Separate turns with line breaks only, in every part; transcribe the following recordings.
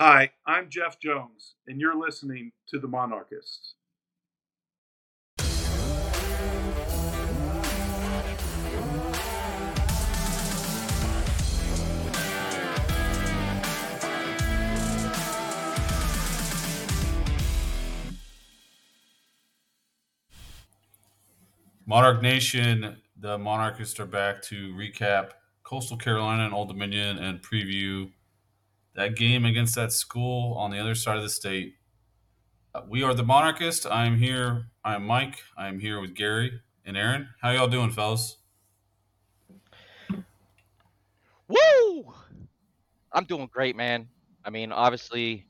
Hi, I'm Jeff Jones, and you're listening to The Monarchists.
Monarch Nation, the Monarchists are back to recap Coastal Carolina and Old Dominion and preview that game against that school on the other side of the state. Uh, we are the Monarchist. I'm here. I'm Mike. I'm here with Gary and Aaron. How y'all doing, fellas?
Woo! I'm doing great, man. I mean, obviously,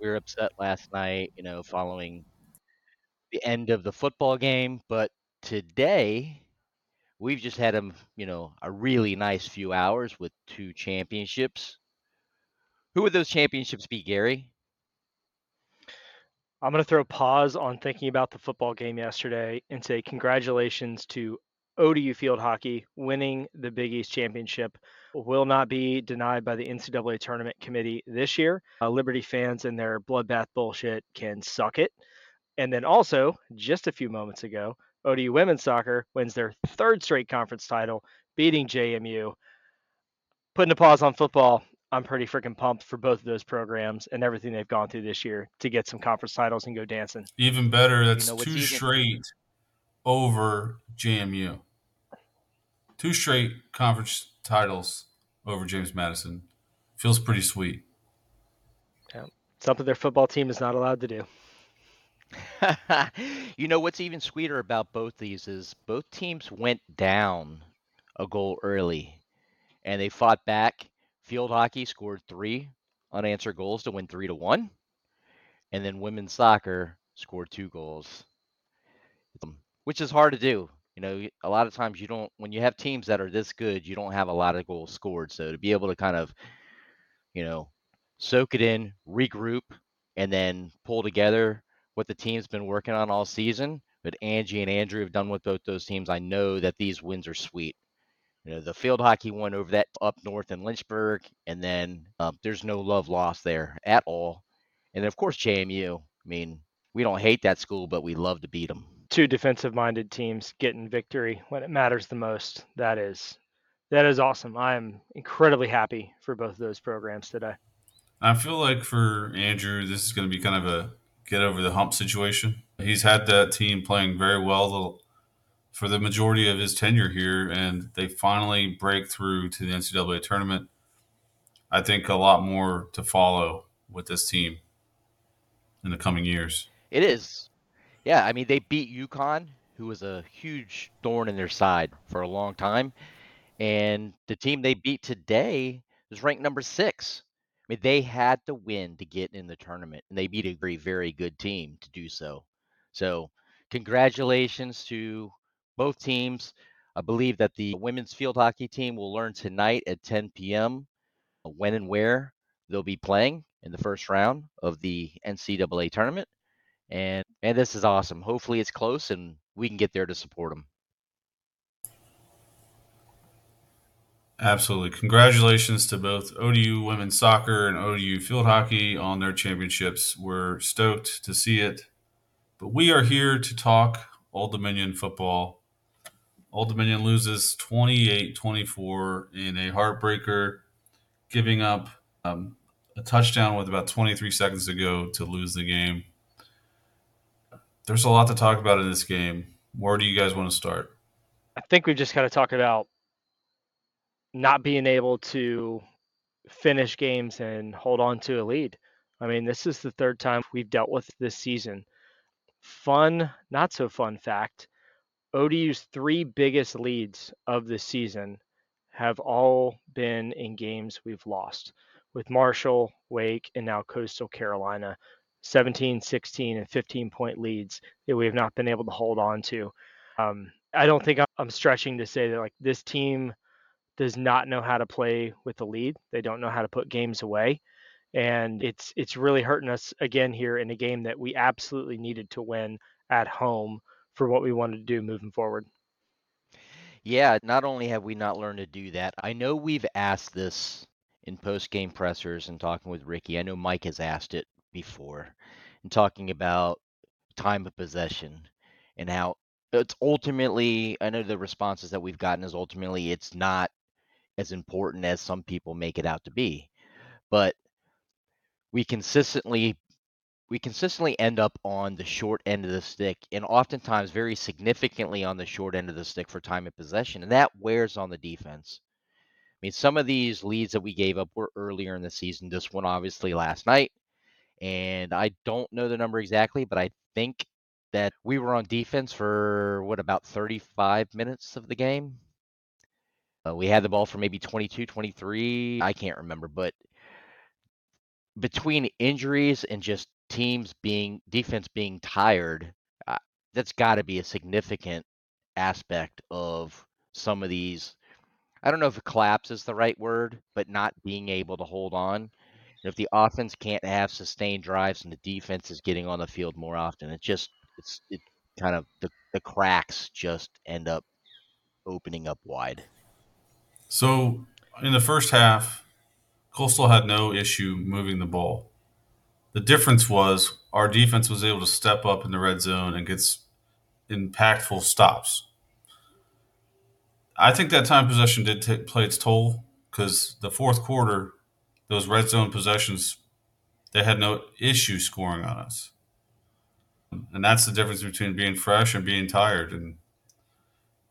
we were upset last night, you know, following the end of the football game, but today we've just had a you know a really nice few hours with two championships. Who would those championships be, Gary?
I'm going to throw a pause on thinking about the football game yesterday and say congratulations to ODU field hockey winning the Big East championship. Will not be denied by the NCAA tournament committee this year. Uh, Liberty fans and their bloodbath bullshit can suck it. And then also, just a few moments ago, ODU women's soccer wins their third straight conference title, beating JMU. Putting a pause on football, I'm pretty freaking pumped for both of those programs and everything they've gone through this year to get some conference titles and go dancing.
Even better, that's you know, two straight over JMU. Two straight conference titles over James Madison. Feels pretty sweet.
Yeah. Something their football team is not allowed to do.
you know what's even sweeter about both these is both teams went down a goal early and they fought back. Field hockey scored three unanswered goals to win three to one. And then women's soccer scored two goals, um, which is hard to do. You know, a lot of times you don't, when you have teams that are this good, you don't have a lot of goals scored. So to be able to kind of, you know, soak it in, regroup, and then pull together what the team's been working on all season. But Angie and Andrew have done with both those teams. I know that these wins are sweet. You know, the field hockey one over that up north in Lynchburg, and then um, there's no love lost there at all. And of course, JMU. I mean, we don't hate that school, but we love to beat them.
Two defensive-minded teams getting victory when it matters the most. That is, that is awesome. I am incredibly happy for both of those programs today.
I feel like for Andrew, this is going to be kind of a get over the hump situation. He's had that team playing very well for the majority of his tenure here, and they finally break through to the NCAA tournament. I think a lot more to follow with this team in the coming years.
It is. Yeah, I mean, they beat UConn, who was a huge thorn in their side for a long time. And the team they beat today is ranked number six I mean, they had to win to get in the tournament, and they beat a very, very good team to do so. So, congratulations to both teams. I believe that the women's field hockey team will learn tonight at 10 p.m. Uh, when and where they'll be playing in the first round of the NCAA tournament. And and this is awesome. Hopefully, it's close and we can get there to support them.
Absolutely. Congratulations to both ODU women's soccer and ODU field hockey on their championships. We're stoked to see it. But we are here to talk Old Dominion football. Old Dominion loses 28 24 in a heartbreaker, giving up um, a touchdown with about 23 seconds to go to lose the game. There's a lot to talk about in this game. Where do you guys want to start?
I think we've just got to talk about not being able to finish games and hold on to a lead. I mean, this is the third time we've dealt with this season. Fun, not so fun fact ODU's three biggest leads of the season have all been in games we've lost with Marshall, Wake, and now Coastal Carolina. 17, 16, and 15 point leads that we have not been able to hold on to. Um, I don't think I'm stretching to say that like this team does not know how to play with the lead. They don't know how to put games away. And it's it's really hurting us again here in a game that we absolutely needed to win at home for what we wanted to do moving forward.
Yeah, not only have we not learned to do that, I know we've asked this in post game pressers and talking with Ricky. I know Mike has asked it before, and talking about time of possession and how it's ultimately. I know the responses that we've gotten is ultimately it's not as important as some people make it out to be, but we consistently we consistently end up on the short end of the stick and oftentimes very significantly on the short end of the stick for time of possession and that wears on the defense. I mean some of these leads that we gave up were earlier in the season this one obviously last night and i don't know the number exactly but i think that we were on defense for what about 35 minutes of the game? Uh, we had the ball for maybe 22 23 i can't remember but between injuries and just teams being defense being tired, uh, that's got to be a significant aspect of some of these. I don't know if collapse is the right word, but not being able to hold on. If the offense can't have sustained drives and the defense is getting on the field more often, it just it's it kind of the, the cracks just end up opening up wide.
So in the first half, Coastal had no issue moving the ball. The difference was our defense was able to step up in the red zone and get impactful stops. I think that time possession did t- play its toll because the fourth quarter, those red zone possessions, they had no issue scoring on us. And that's the difference between being fresh and being tired. And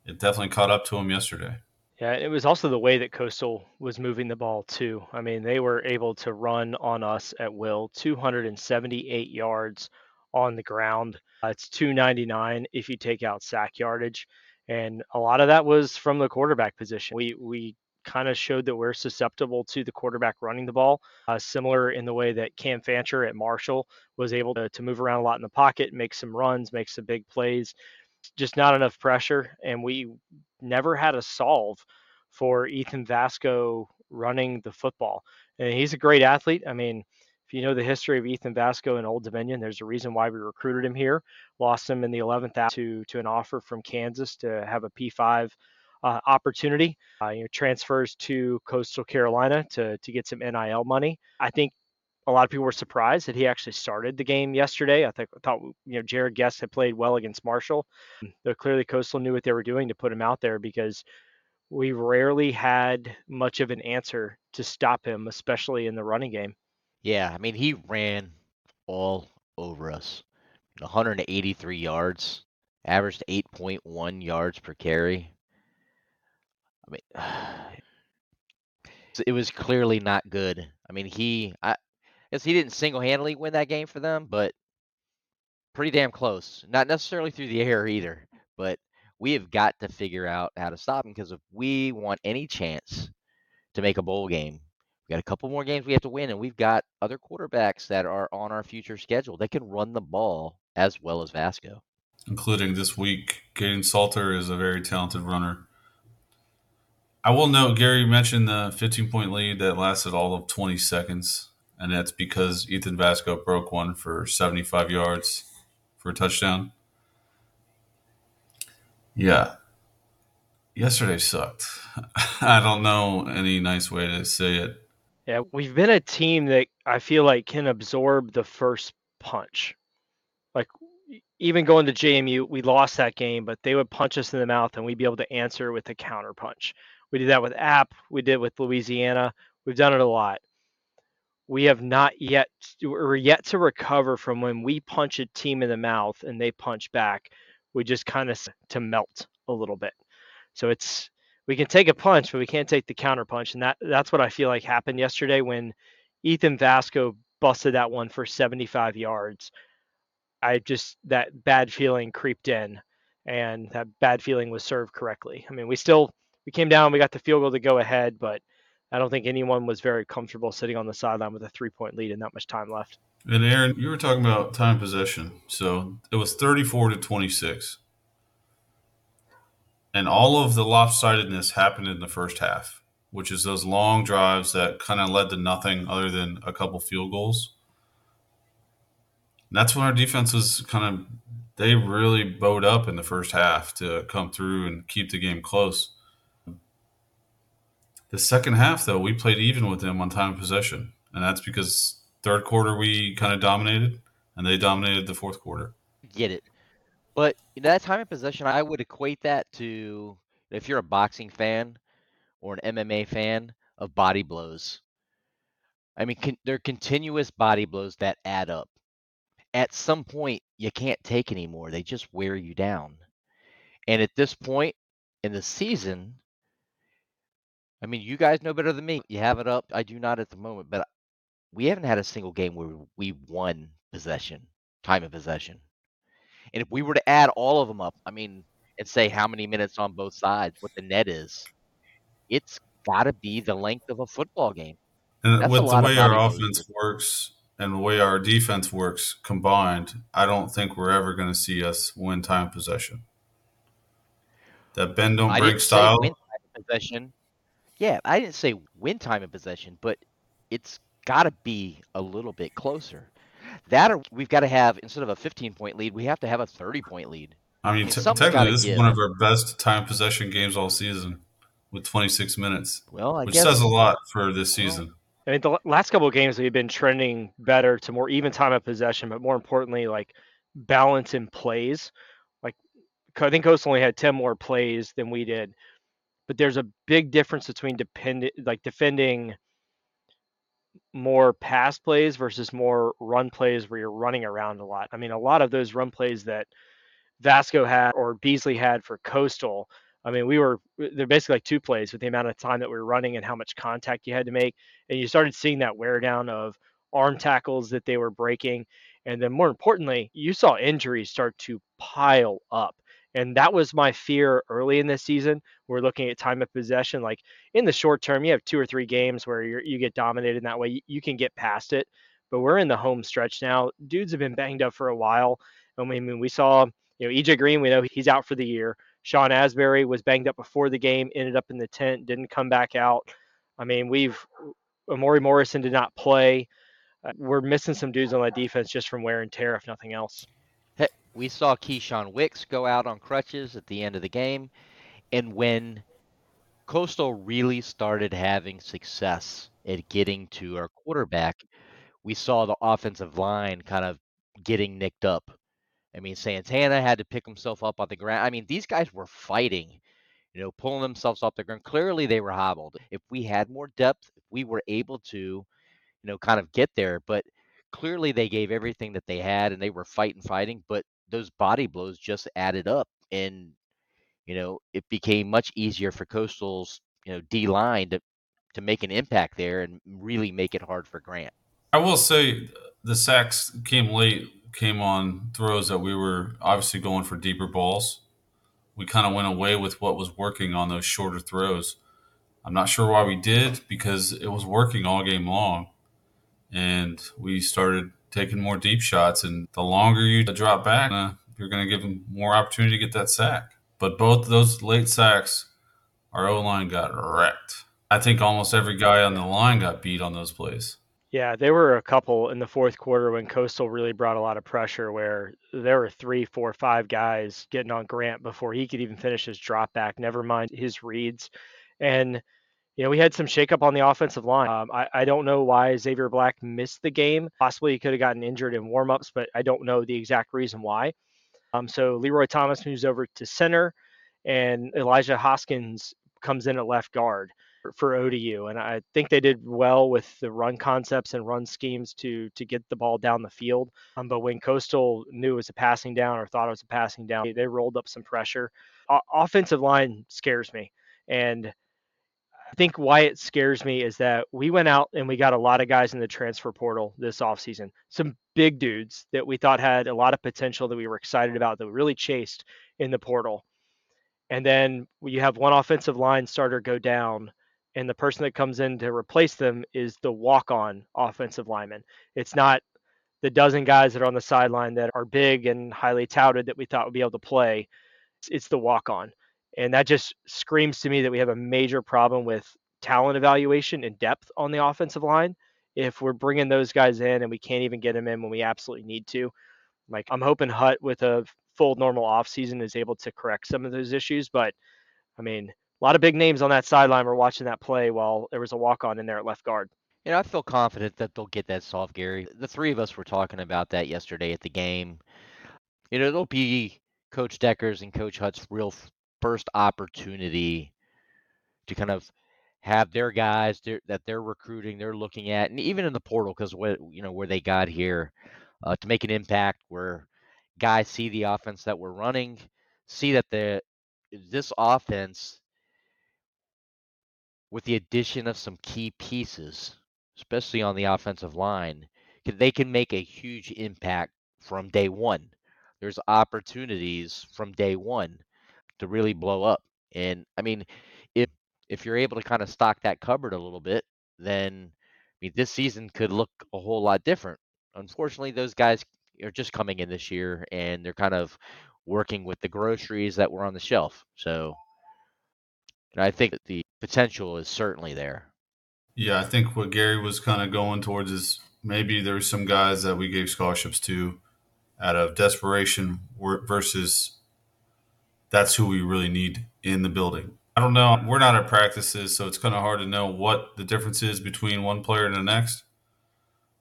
it definitely caught up to them yesterday.
Yeah, it was also the way that Coastal was moving the ball too. I mean, they were able to run on us at will, 278 yards on the ground. Uh, it's 299 if you take out sack yardage, and a lot of that was from the quarterback position. We we kind of showed that we're susceptible to the quarterback running the ball, uh, similar in the way that Cam Fancher at Marshall was able to, to move around a lot in the pocket, make some runs, make some big plays just not enough pressure, and we never had a solve for Ethan Vasko running the football. And he's a great athlete. I mean, if you know the history of Ethan Vasko in Old Dominion, there's a reason why we recruited him here. Lost him in the 11th hour to to an offer from Kansas to have a P5 uh, opportunity. Uh, you know, transfers to Coastal Carolina to to get some NIL money. I think a lot of people were surprised that he actually started the game yesterday. I think thought you know Jarrett Guest had played well against Marshall. Mm. Though clearly Coastal knew what they were doing to put him out there because we rarely had much of an answer to stop him, especially in the running game.
Yeah, I mean he ran all over us. 183 yards, averaged 8.1 yards per carry. I mean, it was clearly not good. I mean, he I guess he didn't single handedly win that game for them, but pretty damn close. Not necessarily through the air either, but we have got to figure out how to stop him because if we want any chance to make a bowl game, we got a couple more games we have to win, and we've got other quarterbacks that are on our future schedule. that can run the ball as well as Vasko.
Including this week, Kaidon Salter is a very talented runner. I will note Gary mentioned the 15 point lead that lasted all of 20 seconds and that's because Ethan Vasko broke one for 75 yards for a touchdown. Yeah. Yesterday sucked. I don't know any nice way to say it.
Yeah, we've been a team that I feel like can absorb the first punch. Like even going to JMU, we lost that game, but they would punch us in the mouth and we'd be able to answer with a counter punch. We did that with App, we did with Louisiana. We've done it a lot we have not yet we're yet to recover from when we punch a team in the mouth and they punch back we just kind of to melt a little bit. So it's we can take a punch but we can't take the counter punch and that that's what i feel like happened yesterday when ethan vasko busted that one for 75 yards. I just that bad feeling creeped in and that bad feeling was served correctly. I mean we still we came down we got the field goal to go ahead but I don't think anyone was very comfortable sitting on the sideline with a three point lead and that much time left.
And Aaron, you were talking about time possession. So it was 34 to 26. And all of the lopsidedness happened in the first half, which is those long drives that kind of led to nothing other than a couple field goals. And that's when our defense was kind of, they really bowed up in the first half to come through and keep the game close The second half, though, we played even with them on time of possession, and that's because third quarter we kind of dominated, and they dominated the fourth quarter.
Get it. But that time of possession, I would equate that to if you're a boxing fan or an MMA fan of body blows. I mean, con- they're continuous body blows that add up. At some point, you can't take anymore. They just wear you down. And at this point in the season, I mean, you guys know better than me. You have it up. I do not at the moment, but we haven't had a single game where we won possession, time of possession. And if we were to add all of them up, I mean, and say how many minutes on both sides, what the net is, it's got to be the length of a football game.
And
That's
with the way our offense works and the way our defense works combined, I don't think we're ever going to see us win time of possession. That bend don't
I
break
didn't
style.
say win time of possession. Yeah, I didn't say win time of possession, but it's got to be a little bit closer. That or we've got to have instead of a 15 point lead, we have to have a 30 point lead.
I mean,
mean,
t- technically,
gotta
this is one of our best time possession games all season with 26 minutes,
Well, I
which
guess
says a lot for this season.
I mean, the last couple of games we've been trending better to more even time of possession, but more importantly, like balance in plays. Like I think Coastal only had ten more plays than we did, but there's a big difference between depend like defending more pass plays versus more run plays where you're running around a lot. I mean, a lot of those run plays that Vasko had or Beasley had for Coastal. I mean, we were they're basically like two plays with the amount of time that we were running and how much contact you had to make, and you started seeing that wear down of arm tackles that they were breaking, and then more importantly, you saw injuries start to pile up, and that was my fear early in this season. We're looking at time of possession, like in the short term, you have two or three games where you get dominated in that way, you, you can get past it, but we're in the home stretch now. Dudes have been banged up for a while. I mean, we saw you know, EJ Green, we know he's out for the year. Sean Asbury was banged up before the game, ended up in the tent, didn't come back out. I mean, we've Amori Morrison did not play. Uh, we're missing some dudes on that defense just from wear and tear, if nothing else.
We saw Keyshawn Wicks go out on crutches at the end of the game, and when Coastal really started having success at getting to our quarterback, we saw the offensive line kind of getting nicked up. I mean, Santana had to pick himself up on the ground. I mean, these guys were fighting, you know, pulling themselves off the ground. Clearly, they were hobbled. If we had more depth, we were able to, you know, kind of get there, but clearly they gave everything that they had and they were fighting, fighting. But those body blows just added up, and you know, it became much easier for Coastal's, you know, D line to to make an impact there and really make it hard for Grant.
I will say the sacks came late, came on throws that we were obviously going for deeper balls. We kind of went away with what was working on those shorter throws. I'm not sure why we did because it was working all game long. And we started taking more deep shots. And the longer you drop back, uh, you're going to give them more opportunity to get that sack. But both those late sacks, our O line got wrecked. I think almost every guy on the line got beat on those plays.
Yeah, there were a couple in the fourth quarter when Coastal really brought a lot of pressure where there were three, four, five guys getting on Grant before he could even finish his drop back, never mind his reads. And, you know, we had some shakeup on the offensive line. Um, I, I don't know why Xavier Black missed the game. Possibly he could have gotten injured in warmups, but I don't know the exact reason why. Um, so Leroy Thomas moves over to center, and Elijah Hoskins comes in at left guard for ODU, and I think they did well with the run concepts and run schemes to to get the ball down the field. Um, but when Coastal knew it was a passing down or thought it was a passing down, they rolled up some pressure. O- offensive line scares me, and I think why it scares me is that we went out and we got a lot of guys in the transfer portal this offseason. Some big dudes that we thought had a lot of potential that we were excited about that we really chased in the portal. And then you have one offensive line starter go down and the person that comes in to replace them is the walk-on offensive lineman. It's not the dozen guys that are on the sideline that are big and highly touted that we thought would be able to play. It's, the walk-on, and that just screams to me that we have a major problem with talent evaluation and depth on the offensive line. If we're bringing those guys in and we can't even get them in when we absolutely need to, like I'm hoping Hut with a full normal offseason is able to correct some of those issues, but I mean a lot of big names on that sideline were watching that play while there was a walk on in there at left guard.
Know, I feel confident that they'll get that soft, Gary. The three of us were talking about that yesterday at the game. You know, it'll be Coach Deckers and Coach Hutt's real first opportunity to kind of have their guys that they're recruiting, they're looking at, and even in the portal, because what you know where they got here uh, to make an impact, where guys see the offense that we're running, see that the this offense, with the addition of some key pieces, especially on the offensive line, they can make a huge impact from day one. There's opportunities from day one to really blow up. And I mean, if if you're able to kind of stock that cupboard a little bit, then I mean this season could look a whole lot different. Unfortunately, those guys are just coming in this year and they're kind of working with the groceries that were on the shelf. So and I think that the potential is certainly there.
Yeah, I think what Gary was kind of going towards is maybe there's some guys that we gave scholarships to out of desperation versus that's who we really need in the building. I don't know. We're not at practices, so it's kind of hard to know what the difference is between one player and the next.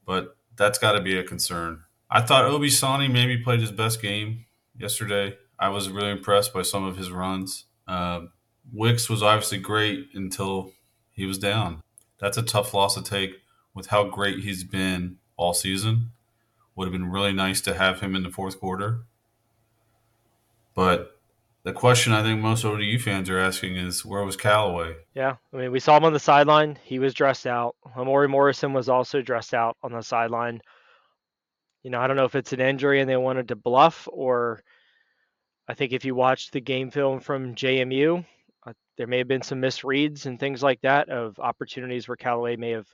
But that's got to be a concern. I thought Obi Sani maybe played his best game yesterday. I was really impressed by some of his runs. Um, Wicks was obviously great until he was down. That's a tough loss to take with how great he's been all season. Would have been really nice to have him in the fourth quarter. But the question I think most ODU fans are asking is where was Callaway?
Yeah, I mean we saw him on the sideline. He was dressed out. Amori Morrison was also dressed out on the sideline. You know, I don't know if it's an injury and they wanted to bluff, or I think if you watched the game film from JMU, uh, there may have been some misreads and things like that of opportunities where Callaway may have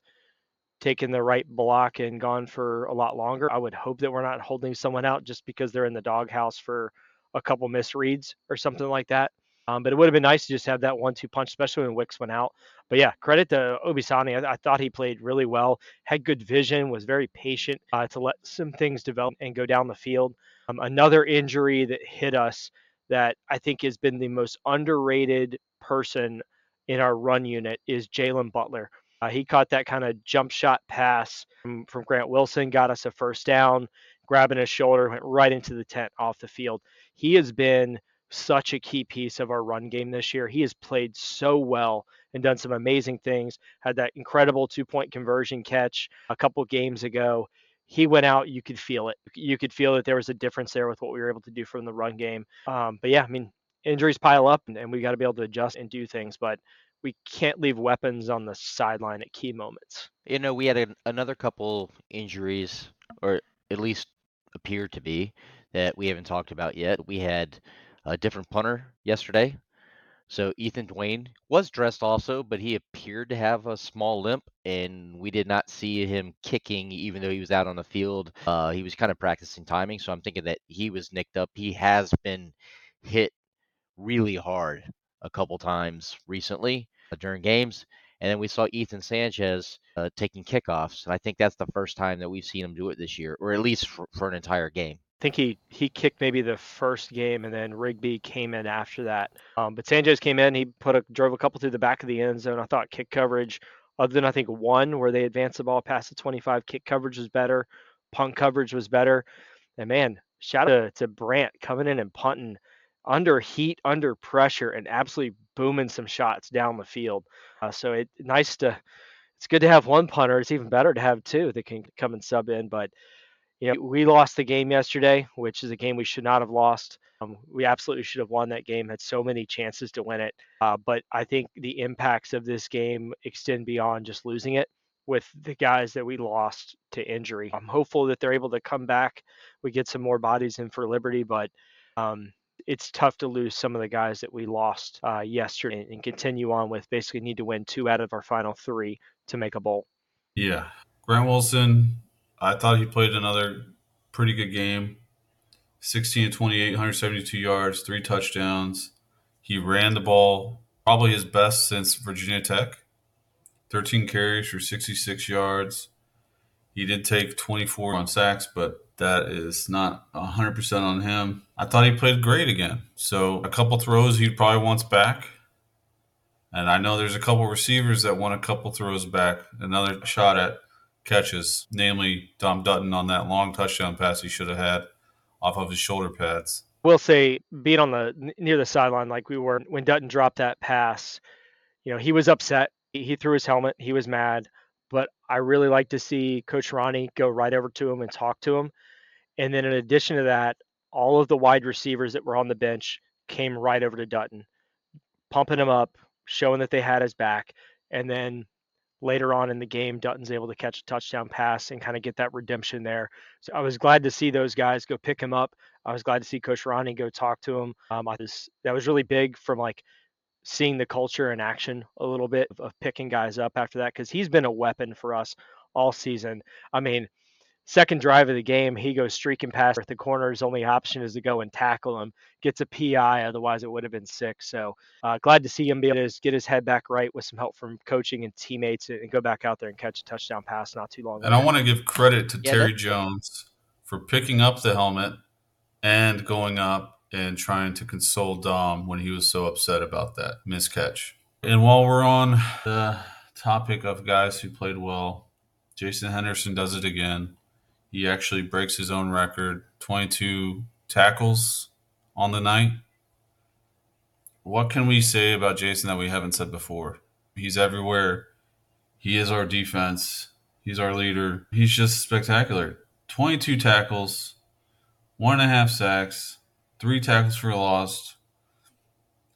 taken the right block and gone for a lot longer. I would hope that we're not holding someone out just because they're in the doghouse for a couple misreads or something like that. Um, but it would have been nice to just have that one-two punch, especially when Wicks went out. But yeah, credit to Obisani. I, I thought he played really well, had good vision, was very patient uh, to let some things develop and go down the field. Um, another injury that hit us that I think has been the most underrated person in our run unit is Jalen Butler. Uh, he caught that kind of jump shot pass from, from Grant Wilson, got us a first down, grabbing his shoulder, went right into the tent off the field. He has been such a key piece of our run game this year. He has played so well and done some amazing things. Had that incredible two point conversion catch a couple games ago. He went out, you could feel it. You could feel that there was a difference there with what we were able to do from the run game. Um, but yeah, I mean, injuries pile up and, and we got to be able to adjust and do things. But we can't leave weapons on the sideline at key moments.
You know, we had another couple injuries, or at least appeared to be, that we haven't talked about yet. We had a different punter yesterday. So Ethan Dwayne was dressed also, but he appeared to have a small limp, and we did not see him kicking, even though he was out on the field. Uh, he was kind of practicing timing, so I'm thinking that he was nicked up. He has been hit really hard a couple times recently uh, during games. And then we saw Ethan Sanchez uh, taking kickoffs. And I think that's the first time that we've seen him do it this year, or at least for, for an entire game I
think he he kicked maybe the first game, and then Rigby came in after that. Um, but Sanchez came in, he put a drove a couple through the back of the end zone. I thought kick coverage, other than I think one where they advanced the ball past the 25, kick coverage was better, punt coverage was better. And man, shout out to, to Brant coming in and punting under heat, under pressure, and absolutely booming some shots down the field. Uh, so it nice to. It's good to have one punter. It's even better to have two that can come and sub in. But you know, we lost the game yesterday, which is a game we should not have lost. Um, we absolutely should have won that game. Had so many chances to win it, uh, but I think the impacts of this game extend beyond just losing it. With the guys that we lost to injury, I'm hopeful that they're able to come back. We get some more bodies in for Liberty, but um, it's tough to lose some of the guys that we lost uh, yesterday and continue on with. Basically, need to win two out of our final three to make a bowl.
Yeah, Grant Wilson I thought he played another pretty good game. 16 to 28, 172 yards, three touchdowns. He ran the ball probably his best since Virginia Tech. 13 carries for 66 yards. He did take 24 on sacks, but that is not 100% on him. I thought he played great again. So, a couple throws he probably wants back. And I know there's a couple receivers that want a couple throws back, another shot at catches, namely Dom Dutton on that long touchdown pass he should have had off of his shoulder pads.
We'll say being on the near the sideline like we were when Dutton dropped that pass, you know, he was upset. He threw his helmet. He was mad. But I really like to see Coach Ronnie go right over to him and talk to him. And then in addition to that, all of the wide receivers that were on the bench came right over to Dutton, pumping him up, showing that they had his back. And then later on in the game, Dutton's able to catch a touchdown pass and kind of get that redemption there. So I was glad to see those guys go pick him up. I was glad to see Coach Ronnie go talk to him. Um, was, that was really big from like seeing the culture in action a little bit of, of picking guys up after that because he's been a weapon for us all season. I mean, second drive of the game, he goes streaking past the corner. His only option is to go and tackle him. Gets a PI, otherwise it would have been six. So uh, glad to see him be able to get his head back right with some help from coaching and teammates and go back out there and catch a touchdown pass not too long
ago. And I want to give credit to yeah, Terry Jones for picking up the helmet and going up and trying to console Dom when he was so upset about that miscatch. And while we're on the topic of guys who played well, Jason Henderson does it again. He actually breaks his own record 22 tackles on the night. What can we say about Jason that we haven't said before? He's everywhere. He is our defense. He's our leader. He's just spectacular. 22 tackles, one and a half sacks, three tackles for lost,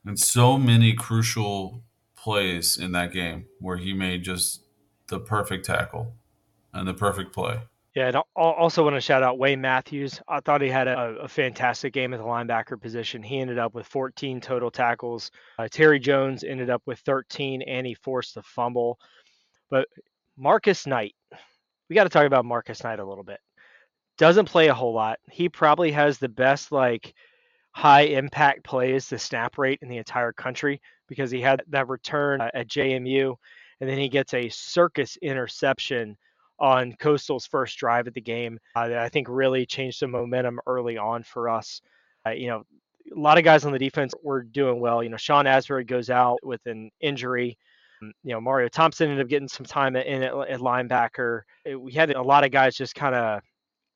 and so many crucial plays in that game where he made just the perfect tackle and the perfect play.
Yeah, and I also want to shout out Wayne Matthews. I thought he had a, a, fantastic game at the linebacker position. He ended up with 14 total tackles. Uh, Terry Jones ended up with 13, and he forced the fumble. But Marcus Knight, we got to talk about Marcus Knight a little bit. Doesn't play a whole lot. He probably has the best like high impact plays to snap rate in the entire country because he had that return uh, at JMU and then he gets a circus interception on Coastal's first drive of the game uh, that I think really changed some momentum early on for us. Uh, you know, a lot of guys on the defense were doing well. You know, Sean Asbury goes out with an injury. Um, you know, Mario Thompson ended up getting some time in at, at linebacker. We had a lot of guys just kind of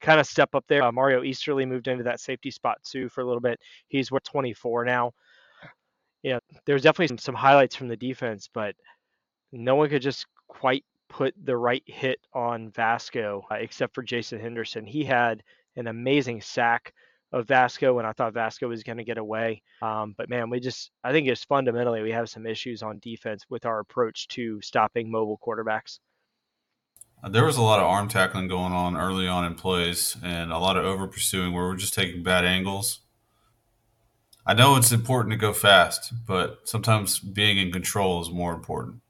kind of step up there. Uh, Mario Easterly moved into that safety spot too for a little bit. He's what 24 now. Yeah, there's definitely some, some highlights from the defense, but no one could just quite put the right hit on Vasko uh, except for Jason Henderson. He had an amazing sack of Vasko, and I thought Vasko was going to get away. Um, but man, we just, I think it's fundamentally we have some issues on defense with our approach to stopping mobile quarterbacks.
There was a lot of arm tackling going on early on in plays and a lot of over pursuing where we're just taking bad angles. I know it's important to go fast, but sometimes being in control is more important.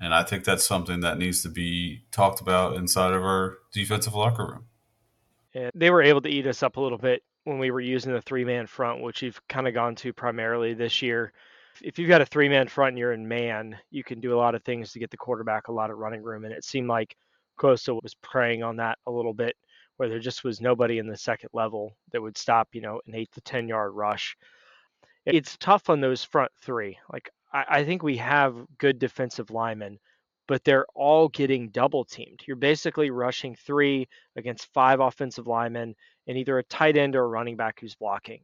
And I think that's something that needs to be talked about inside of our defensive locker room.
And they were able to eat us up a little bit when we were using the three man front, which we've kind of gone to primarily this year if you've got a three man front and you're in man, you can do a lot of things to get the quarterback a lot of running room. And it seemed like Coastal was preying on that a little bit, where there just was nobody in the second level that would stop, you know, an eight to 10 yard rush. It's tough on those front three. Like, I, I think we have good defensive linemen, but they're all getting double teamed. You're basically rushing three against five offensive linemen and either a tight end or a running back who's blocking.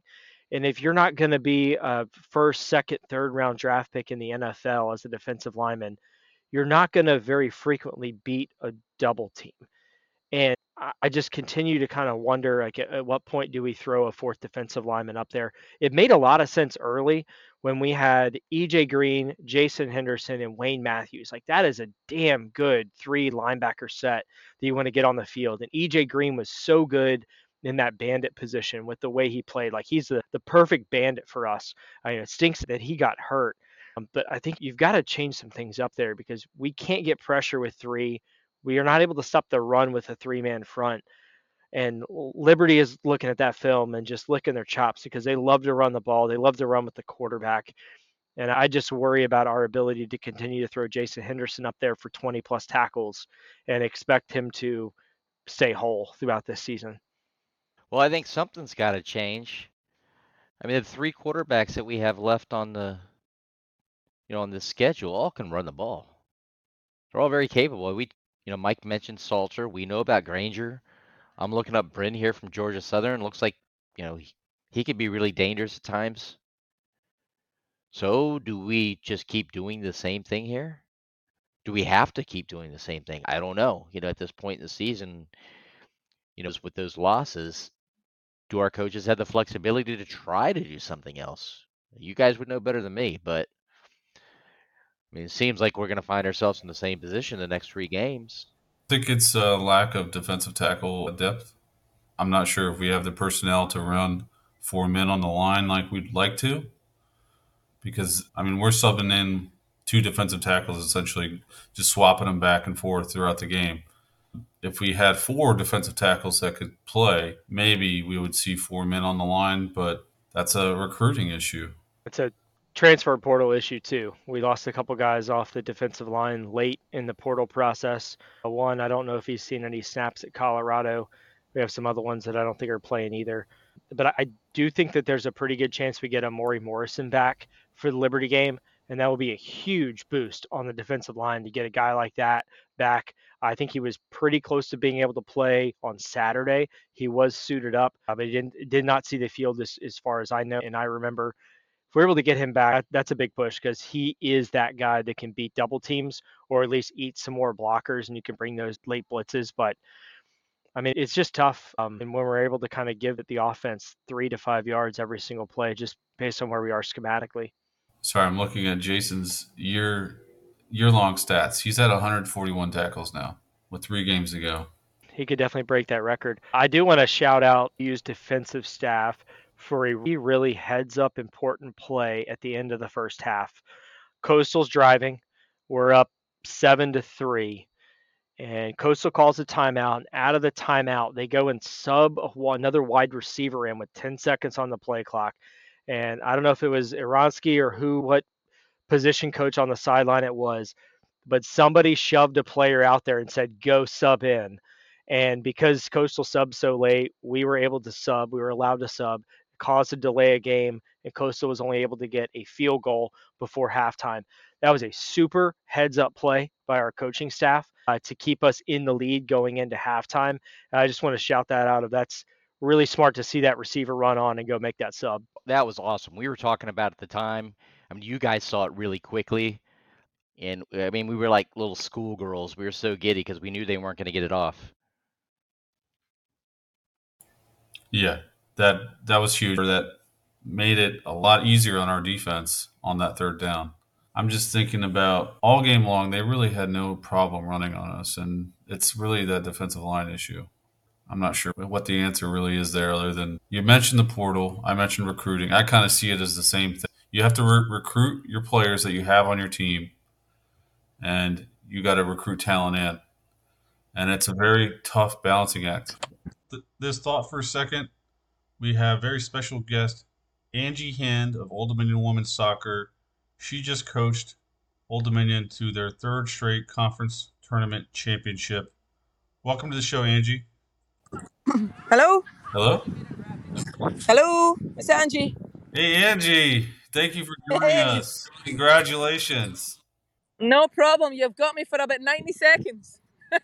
And if you're not going to be a first, second, third round draft pick in the NFL as a defensive lineman, you're not going to very frequently beat a double team. And I just continue to kind of wonder, like, at what point do we throw a fourth defensive lineman up there? It made a lot of sense early when we had EJ Green, Jason Henderson, and Wayne Matthews. Like, that is a damn good three linebacker set that you want to get on the field. And EJ Green was so good in that bandit position with the way he played. Like he's the, the perfect bandit for us. I mean, it stinks that he got hurt, um, but I think you've got to change some things up there because we can't get pressure with three. We are not able to stop the run with a three man front. And Liberty is looking at that film and just licking their chops because they love to run the ball. They love to run with the quarterback. And I just worry about our ability to continue to throw Jason Henderson up there for 20 plus tackles and expect him to stay whole throughout this season.
Well, I think something's got to change. I mean, the three quarterbacks that we have left on the you know, on this schedule all can run the ball. They're all very capable. We, you know, Mike mentioned Salter. We know about Granger. I'm looking up Brin here from Georgia Southern. Looks like, you know, he, he could be really dangerous at times. So, do we just keep doing the same thing here? Do we have to keep doing the same thing? I don't know. You know, at this point in the season, you know, with those losses, do our coaches have the flexibility to try to do something else? You guys would know better than me, but I mean, it seems like we're going to find ourselves in the same position the next three games.
I think it's a lack of defensive tackle depth. I'm not sure if we have the personnel to run four men on the line like we'd like to. Because, I mean, we're subbing in two defensive tackles, essentially just swapping them back and forth throughout the game. If we had four defensive tackles that could play, maybe we would see four men on the line, but that's a recruiting issue.
It's a transfer portal issue too. We lost a couple guys off the defensive line late in the portal process. Uh, one, I don't know if he's seen any snaps at Colorado. We have some other ones that I don't think are playing either. But I do think that there's a pretty good chance we get Amori Morrison back for the Liberty game, and that will be a huge boost on the defensive line to get a guy like that back. I think he was pretty close to being able to play on Saturday. He was suited up, uh, but he didn't did not see the field as, as far as I know. And I remember if we're able to get him back, that's a big push because he is that guy that can beat double teams or at least eat some more blockers, and you can bring those late blitzes. But I mean, it's just tough. Um, and when we're able to kind of give the offense three to five yards every single play, just based on where we are schematically.
Sorry, I'm looking at Jason's year year long stats. He's at 141 tackles now with three games to go.
He could definitely break that record. I do want to shout out use defensive staff for a really heads up important play at the end of the first half. Coastal's driving. We're up seven to three. And Coastal calls a timeout. And out of the timeout, they go and sub another wide receiver in with 10 seconds on the play clock. And I don't know if it was Ironsky or who, what position coach on the sideline it was, but somebody shoved a player out there and said, go sub in. And because Coastal subbed so late, we were able to sub. We were allowed to sub caused a delay a game, and Coastal was only able to get a field goal before halftime. That was a super heads up play by our coaching staff uh, to keep us in the lead going into halftime. And I just want to shout that out. Of that's really smart to see that receiver run on and go make that sub.
That was awesome. We were talking about at the time. I mean, you guys saw it really quickly. And uh, I mean, we were like little schoolgirls. We were so giddy because we knew they weren't going to get it off.
Yeah, that that was huge. That made it a lot easier on our defense on that third down. I'm just thinking about all game long, they really had no problem running on us, and it's really that defensive line issue. I'm not sure what the answer really is there, other than you mentioned the portal. I mentioned recruiting. I kind of see it as the same thing. You have to re- recruit your players that you have on your team, and you got to recruit talent in. And it's a very tough balancing act. This thought for a second we have very special guest Angie Hind of Old Dominion Women's Soccer. She just coached Old Dominion to their third straight conference tournament championship. Welcome to the show, Angie.
Hello.
Hello.
Hello, it's Angie.
Hey, Angie. Thank you for joining hey. us. Congratulations.
No problem. You've got me for about 90 seconds.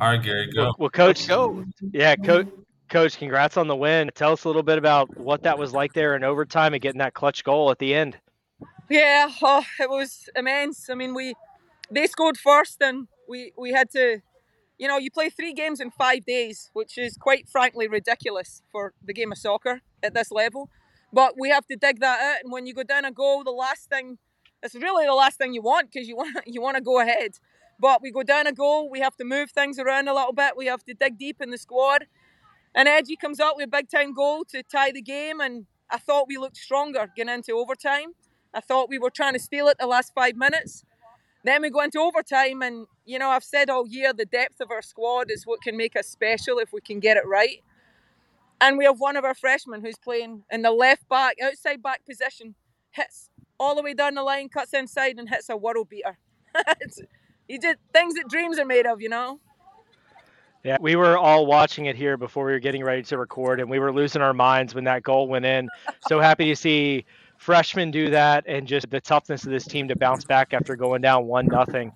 All right, Gary, go.
Well, well coach, go. Yeah, coach. Coach, congrats on the win. Tell us a little bit about what that was like there in overtime and getting that clutch goal at the end.
Yeah, oh, it was immense. I mean, we they scored first, and we we had to, you know, you play three games in five days, which is quite frankly ridiculous for the game of soccer at this level. But we have to dig that out, and when you go down a goal, the last thing, it's really the last thing you want because you want you want to go ahead. But we go down a goal, we have to move things around a little bit. We have to dig deep in the squad and Edgy comes up with a big time goal to tie the game, and I thought we looked stronger getting into overtime. I thought we were trying to steal it the last five minutes. Then we go into overtime, and you know, I've said all year the depth of our squad is what can make us special if we can get it right. And we have one of our freshmen who's playing in the left back, outside back position, hits all the way down the line, cuts inside, and hits a world beater. he did things that dreams are made of, you know.
Yeah, we were all watching it here before we were getting ready to record, and we were losing our minds when that goal went in. So happy to see freshmen do that and just the toughness of this team to bounce back after going down one nothing.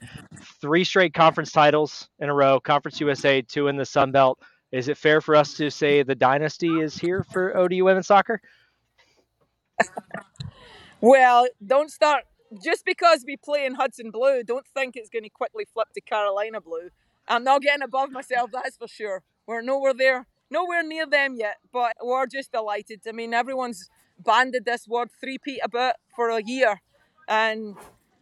Three straight conference titles in a row, Conference USA, two in the Sun Belt. Is it fair for us to say the dynasty is here for ODU women's soccer?
Well, don't start just because we play in Hudson Blue. Don't think it's going to quickly flip to Carolina Blue. I'm not getting above myself, that's for sure. We're nowhere there, nowhere near them yet, but we're just delighted. I mean, everyone's banded this word three-peat about for a year, and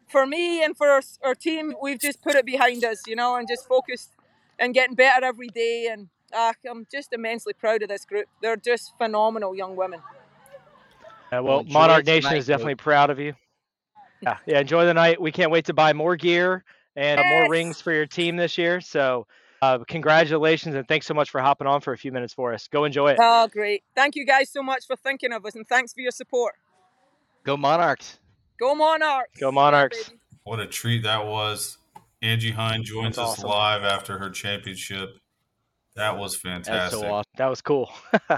for me and for our, our team, we've just put it behind us, you know, and just focused and getting better every day. And uh, I'm just immensely proud of this group. They're just phenomenal young women.
Yeah, well,
Well,
Monarch Nation
tonight,
is definitely
Coach.
proud of you. Yeah, yeah. Enjoy the night. We can't wait to buy more gear and uh, more rings for your team this year. So, uh, congratulations and thanks so much for hopping on for a few minutes for us. Go enjoy it.
Oh, great. Thank you guys so much for thinking of us and thanks for your support.
Go Monarchs.
Go Monarchs.
Go Monarchs.
What a treat that was. Angie Hind joins
That's
us
awesome.
live after her championship. That was
That's
fantastic.
so awesome.
That was cool.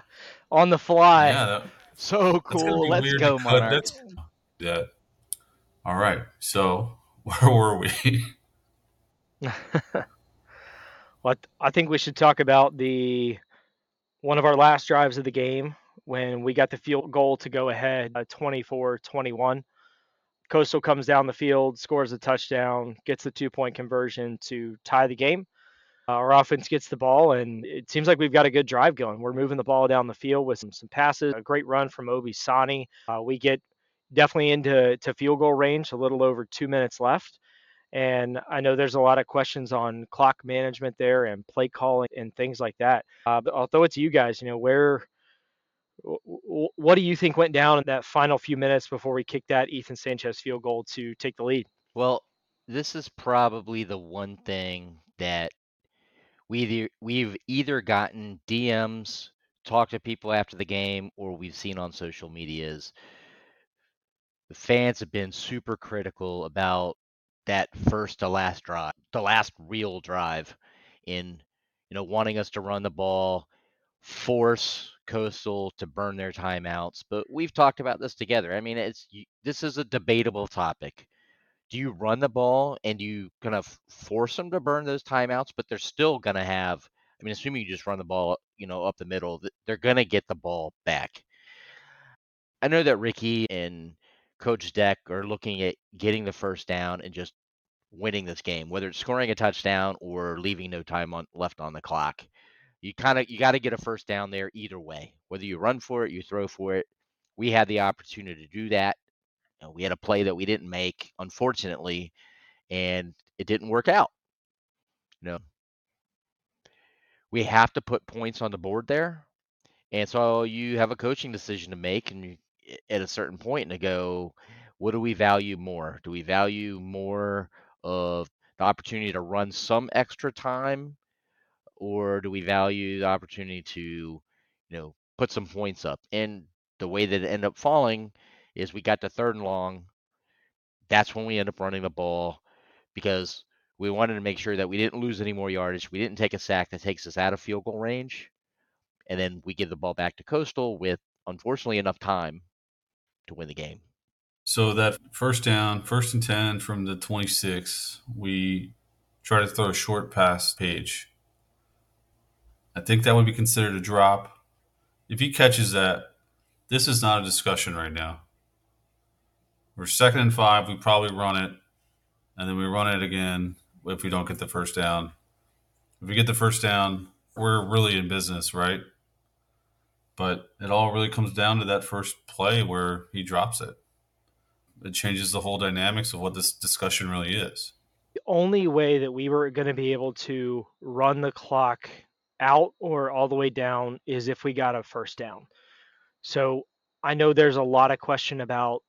on the fly.
Yeah, that,
So cool. Let's go. Monarchs.
That's yeah. All right. So where were we?
Well, I think we should talk about the one of our last drives of the game when we got the field goal to go ahead uh, 24-21. Coastal comes down the field, scores a touchdown, gets the two-point conversion to tie the game. Uh, our offense gets the ball, and it seems like we've got a good drive going. We're moving the ball down the field with some, some passes, a great run from Obi Sani. Uh, we get definitely into to field goal range, a little over two minutes left. And I know there's a lot of questions on clock management there and play calling and things like that. Uh, but I'll throw it to you guys. You know, where, wh- wh- what do you think went down in that final few minutes before we kicked that Ethan Sanchez field goal to take the lead?
Well, this is probably the one thing that we either, we've either gotten DMs, talked to people after the game, or we've seen on social medias. The fans have been super critical about that first to last drive, the last real drive, in you know wanting us to run the ball, force Coastal to burn their timeouts. But we've talked about this together. I mean, it's this is a debatable topic do you run the ball and you kind of force them to burn those timeouts but they're still going to have i mean assuming you just run the ball you know up the middle they're going to get the ball back. I know that ricky and coach deck are looking at getting the first down and just winning this game whether it's scoring a touchdown or leaving no time on left on the clock. You kind of you got to get a first down there either way whether you run for it you throw for it. We had the opportunity to do that you know, we had a play that we didn't make, unfortunately, and it didn't work out. You know, we have to put points on the board there, and so you have a coaching decision to make, and you, at a certain point, to go, what do we value more? Do we value more of the opportunity to run some extra time, or do we value the opportunity to, you know, put some points up? And the way that it ended up falling is we got to third and long. That's when we end up running the ball because we wanted to make sure that we didn't lose any more yardage. We didn't take a sack that takes us out of field goal range. And then we give the ball back to Coastal with, unfortunately, enough time to win the game.
So that first down, first and 10 from the 26, we try to throw a short pass page. I think that would be considered a drop. If he catches that, this is not a discussion right now. We're second and five. We probably run it, and then we run it again if we don't get the first down. If we get the first down, we're really in business, right? But it all really comes down to that first play where he drops it. It changes the whole dynamics of what this discussion really is.
The only way that we were going to be able to run the clock out or all the way down is if we got a first down. So I know there's a lot of question about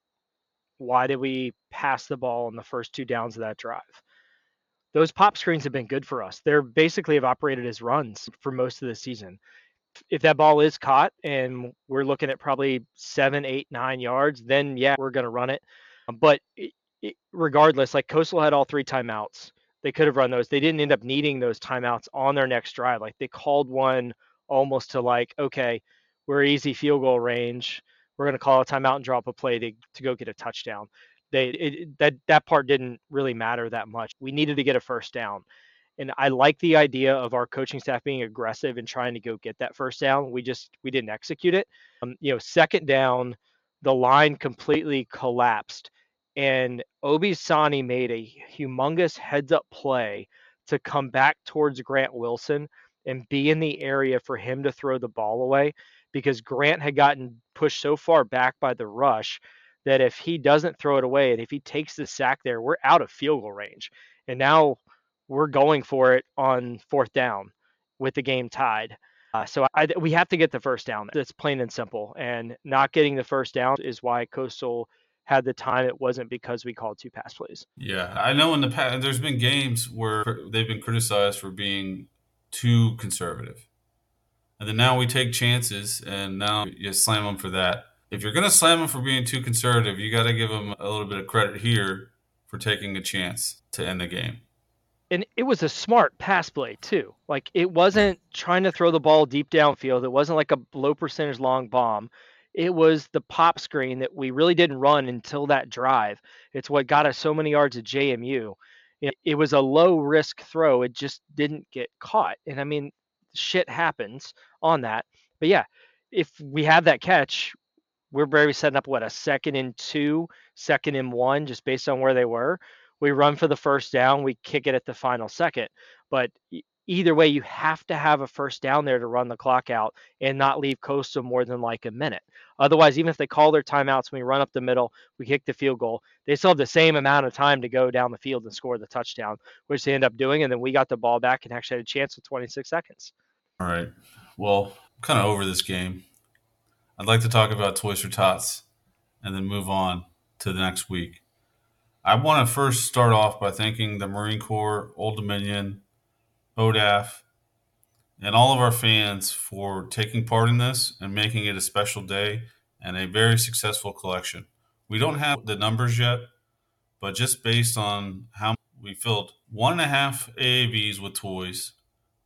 why did we pass the ball on the first two downs of that drive. Those pop screens have been good for us. They're basically have operated as runs for most of the season. If that ball is caught and we're looking at probably seven, eight, nine yards, then yeah, we're going to run it. Um, but it, it, regardless, like Coastal had all three timeouts. They could have run those. They didn't end up needing those timeouts on their next drive. Like they called one almost to like, okay, we're easy field goal range. We're going to call a timeout and drop a play to, to go get a touchdown. They it, that that part didn't really matter that much. We needed to get a first down. And I like the idea of our coaching staff being aggressive and trying to go get that first down. We just we didn't execute it. Um, you know, second down, the line completely collapsed, and Obi Sani made a humongous heads up play to come back towards Grant Wilson and be in the area for him to throw the ball away because Grant had gotten pushed so far back by the rush that if he doesn't throw it away and if he takes the sack there, we're out of field goal range. And now we're going for it on fourth down with the game tied. Uh, so I, we have to get the first down. That's plain and simple. And not getting the first down is why Coastal had the time. It wasn't because we called two pass plays.
Yeah, I know in the past there's been games where they've been criticized for being too conservative. And then now we take chances, and now you slam them for that. If you're going to slam them for being too conservative, you got to give them a little bit of credit here for taking a chance to end the game.
And it was a smart pass play, too. Like, it wasn't trying to throw the ball deep downfield, it wasn't like a low percentage long bomb. It was the pop screen that we really didn't run until that drive. It's what got us so many yards at JMU it was a low risk throw. It just didn't get caught. And I mean, shit happens on that. But yeah, if we have that catch, we're very setting up what a second and two, second and one, just based on where they were. We run for the first down, we kick it at the final second. But either way, you have to have a first down there to run the clock out and not leave Coastal more than like a minute. Otherwise, even if they call their timeouts, we run up the middle, we kick the field goal, they still have the same amount of time to go down the field and score the touchdown, which they end up doing. And then we got the ball back and actually had a chance with 26 seconds.
All right. Well, kind of over this game. I'd like to talk about Toys for Tots and then move on to the next week. I want to first start off by thanking the Marine Corps, Old Dominion, ODAF, and all of our fans for taking part in this and making it a special day and a very successful collection. We don't have the numbers yet, but just based on how we filled one and a half AAVs with toys,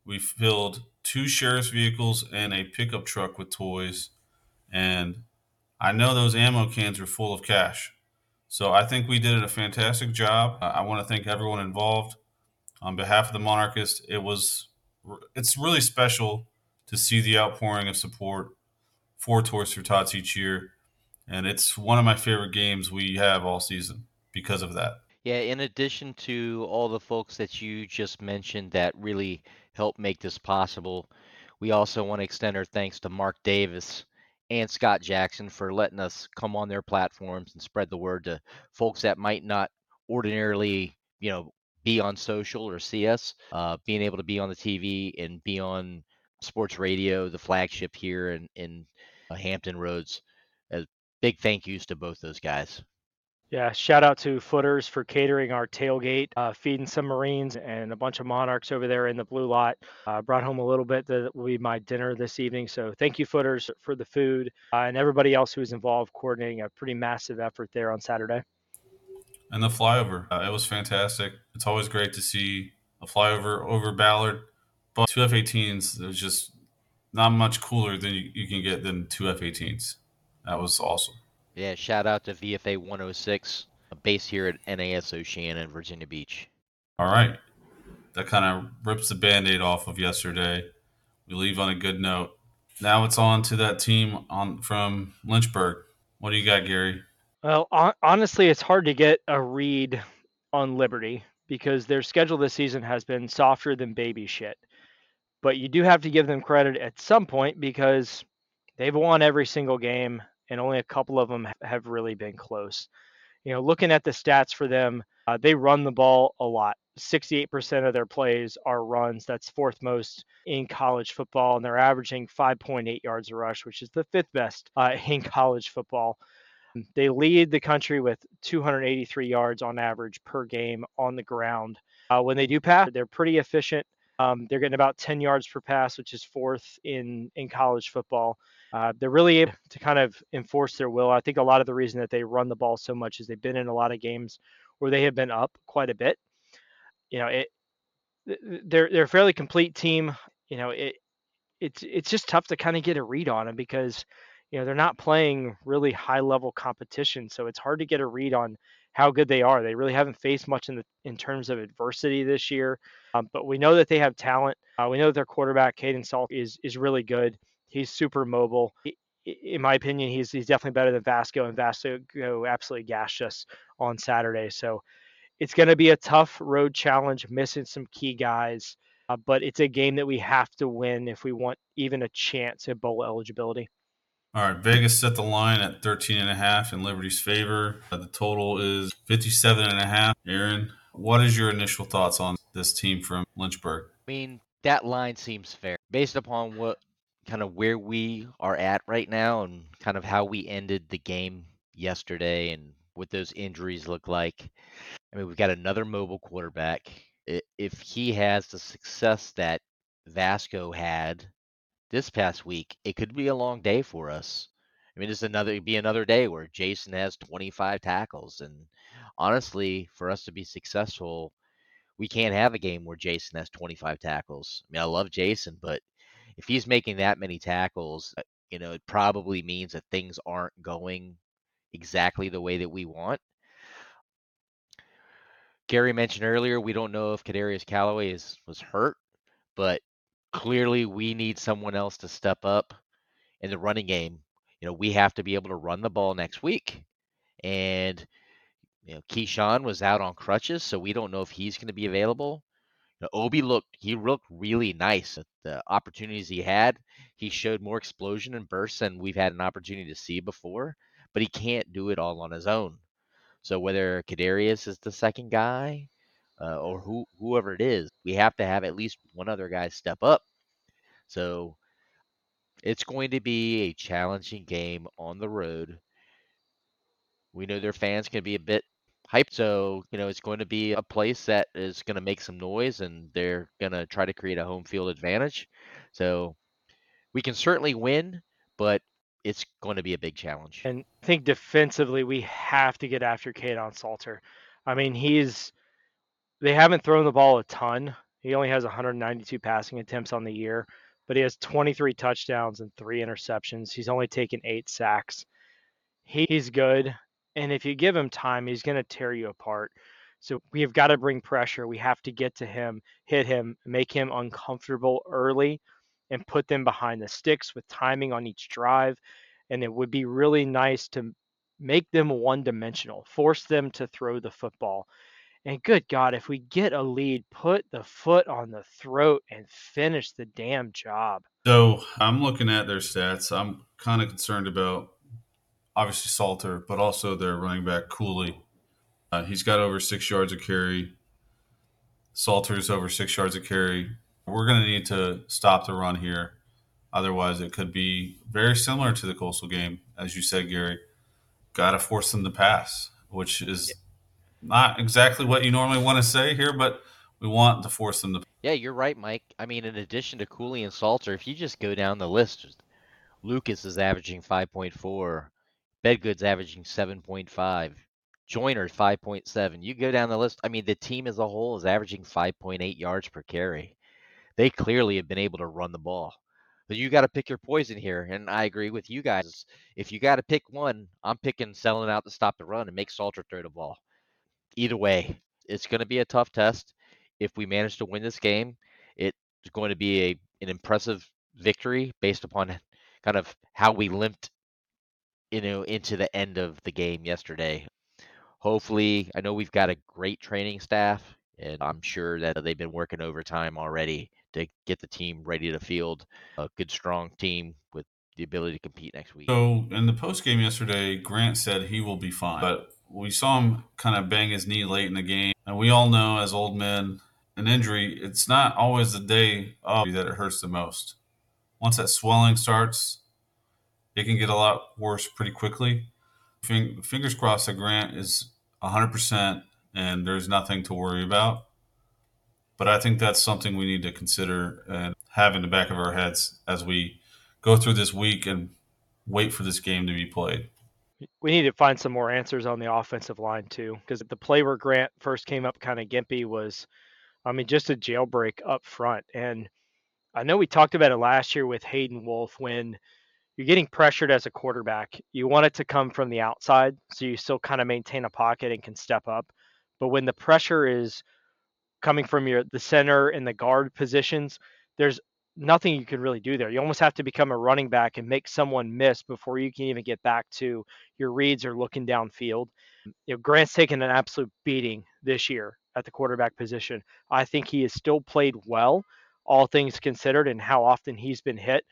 we filled two sheriff's vehicles and a pickup truck with toys, and I know those ammo cans are full of cash. So I think we did a fantastic job. I want to thank everyone involved on behalf of the monarchist. It was it's really special to see the outpouring of support for Toys for Tots each year, and it's one of my favorite games we have all season because of that.
Yeah, in addition to all the folks that you just mentioned that really helped make this possible, we also want to extend our thanks to Mark Davis and Scott Jackson for letting us come on their platforms and spread the word to folks that might not ordinarily, you know, be on social or see us. Uh, being able to be on the TV and be on sports radio, the flagship here in in uh, Hampton Roads. Uh, big thank yous to both those guys.
Yeah, shout out to Footers for catering our tailgate, uh, feeding some Marines and a bunch of Monarchs over there in the blue lot. Uh, brought home a little bit that will be my dinner this evening. So thank you, Footers, for the food uh, and everybody else who was involved coordinating a pretty massive effort there on Saturday
and the flyover. Uh, it was fantastic. It's always great to see a flyover over Ballard. But two F-18s is just not much cooler than you, you can get than two F-18s. That was awesome.
Yeah, shout out to VFA 106, a base here at NAS Oceana, in Virginia Beach.
All right. That kind of rips the band aid off of yesterday. We leave on a good note. Now it's on to that team on from Lynchburg. What do you got, Gary?
Well, honestly, it's hard to get a read on Liberty because their schedule this season has been softer than baby shit. But you do have to give them credit at some point because they've won every single game and only a couple of them have really been close. You know, looking at the stats for them, uh, they run the ball a lot. 68% of their plays are runs. That's fourth most in college football, and they're averaging 5.8 yards a rush, which is the fifth best uh, in college football. They lead the country with 283 yards on average per game on the ground. Uh, when they do pass, they're pretty efficient. Um, they're getting about 10 yards per pass, which is fourth in in college football. Uh, they're really able to kind of enforce their will. I think a lot of the reason that they run the ball so much is they've been in a lot of games where they have been up quite a bit. You know, it they're they're a fairly complete team. You know, it it's it's just tough to kind of get a read on them because you know, they're not playing really high level competition. So it's hard to get a read on how good they are. They really haven't faced much in the in terms of adversity this year, um, but we know that they have talent. Uh, we know that their quarterback, Kaidon Salt, is is really good. He's super mobile. He, in my opinion, he's he's definitely better than Vasko, and Vasko absolutely gashed us on Saturday. So it's going to be a tough road challenge, missing some key guys, uh, but it's a game that we have to win if we want even a chance at bowl eligibility.
All right, Vegas set the line at 13 and a half in Liberty's favor. Uh, the total is 57 and a half. Aaron, what is your initial thoughts on this team from Lynchburg?
I mean, that line seems fair based upon what kind of where we are at right now and kind of how we ended the game yesterday and what those injuries look like. I mean, we've got another mobile quarterback. If he has the success that Vasko had this past week, it could be a long day for us. I mean, it's another it'd be another day where Jason has 25 tackles, and honestly, for us to be successful, we can't have a game where Jason has 25 tackles. I mean, I love Jason, but if he's making that many tackles, uh, you know, it probably means that things aren't going exactly the way that we want. Gary mentioned earlier, we don't know if Kadarius Calloway is was hurt, but clearly we need someone else to step up in the running game. You know, we have to be able to run the ball next week. And you know, Keyshawn was out on crutches, so we don't know if he's going to be available. You know, Obi looked he looked really nice at the opportunities he had. He showed more explosion and bursts than we've had an opportunity to see before, but he can't do it all on his own. So whether Kadarius is the second guy uh, or who whoever it is, we have to have at least one other guy step up. So it's going to be a challenging game on the road. We know their fans can be a bit hyped, so you know it's going to be a place that is going to make some noise, and they're going to try to create a home field advantage. So we can certainly win, but it's going to be a big challenge.
And I think defensively, we have to get after Kaidon Salter. I mean, he's they haven't thrown the ball a ton. He only has 192 passing attempts on the year, but he has 23 touchdowns and three interceptions. He's only taken eight sacks. He's good. And if you give him time, he's going to tear you apart. So we've got to bring pressure. We have to get to him, hit him, make him uncomfortable early, and put them behind the sticks with timing on each drive. And it would be really nice to make them one dimensional, force them to throw the football. And good God, if we get a lead, put the foot on the throat and finish the damn job.
So I'm looking at their stats. I'm kind of concerned about obviously Salter, but also their running back Cooley. Uh, he's got over six yards of carry. Salter's over six yards of carry. We're going to need to stop the run here. Otherwise, it could be very similar to the Coastal game, as you said, Gary. Got to force them to pass, which is not exactly what you normally want to say here, but we want to force them to.
Yeah, you're right, Mike. I mean, in addition to Cooley and Salter, if you just go down the list, Lucas is averaging 5.4, Bedgood's averaging 7.5, Joyner 5.7. You go down the list. I mean, the team as a whole is averaging 5.8 yards per carry. They clearly have been able to run the ball. But you got to pick your poison here, and I agree with you guys. If you got to pick one, I'm picking selling out to stop the run and make Salter throw the ball either way, it's going to be a tough test. If we manage to win this game, it's going to be a an impressive victory based upon kind of how we limped, you know, into the end of the game yesterday. Hopefully, I know we've got a great training staff, and I'm sure that they've been working overtime already to get the team ready to field a good, strong team with the ability to compete next week.
So, in the post game yesterday, Grant said he will be fine, but we saw him kind of bang his knee late in the game. And we all know as old men, an injury, it's not always the day of that it hurts the most. Once that swelling starts, it can get a lot worse pretty quickly. Fingers crossed that Grant is 100% and there's nothing to worry about. But I think that's something we need to consider and have in the back of our heads as we go through this week and wait for this game to be played
we need to find some more answers on the offensive line too, because the play where Grant first came up kind of gimpy was, I mean, just a jailbreak up front. And I know we talked about it last year with Hayden Wolff when, you're getting pressured as a quarterback. You want it to come from the outside, so you still kind of maintain a pocket and can step up. But when the pressure is coming from your the center and the guard positions, there's nothing you can really do there. You almost have to become a running back and make someone miss before you can even get back to your reads or looking downfield. You know, Grant's taken an absolute beating this year at the quarterback position. I think he has still played well, all things considered, and how often he's been hit.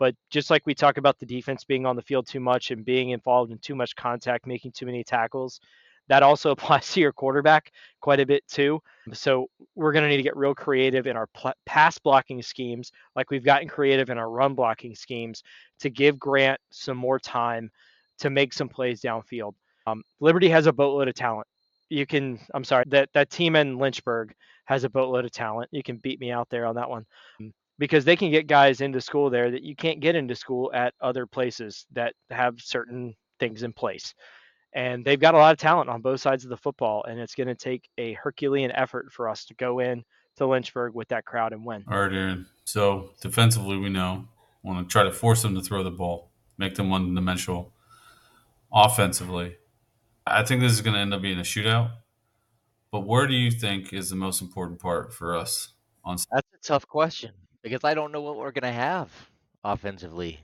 But just like we talk about the defense being on the field too much and being involved in too much contact, making too many tackles, that also applies to your quarterback quite a bit too. So we're going to need to get real creative in our pl- pass blocking schemes, like we've gotten creative in our run blocking schemes, to give Grant some more time to make some plays downfield. Um, Liberty has a boatload of talent. You can, I'm sorry, that that team in Lynchburg has a boatload of talent. You can beat me out there on that one because they can get guys into school there that you can't get into school at other places that have certain things in place. And they've got a lot of talent on both sides of the football, and it's going to take a Herculean effort for us to go in to Lynchburg with that crowd and win.
All right, Aaron. So defensively, we know we want to try to force them to throw the ball, make them one-dimensional. Offensively, I think this is going to end up being a shootout. But where do you think is the most important part for us on?
That's a tough question because I don't know what we're going to have offensively.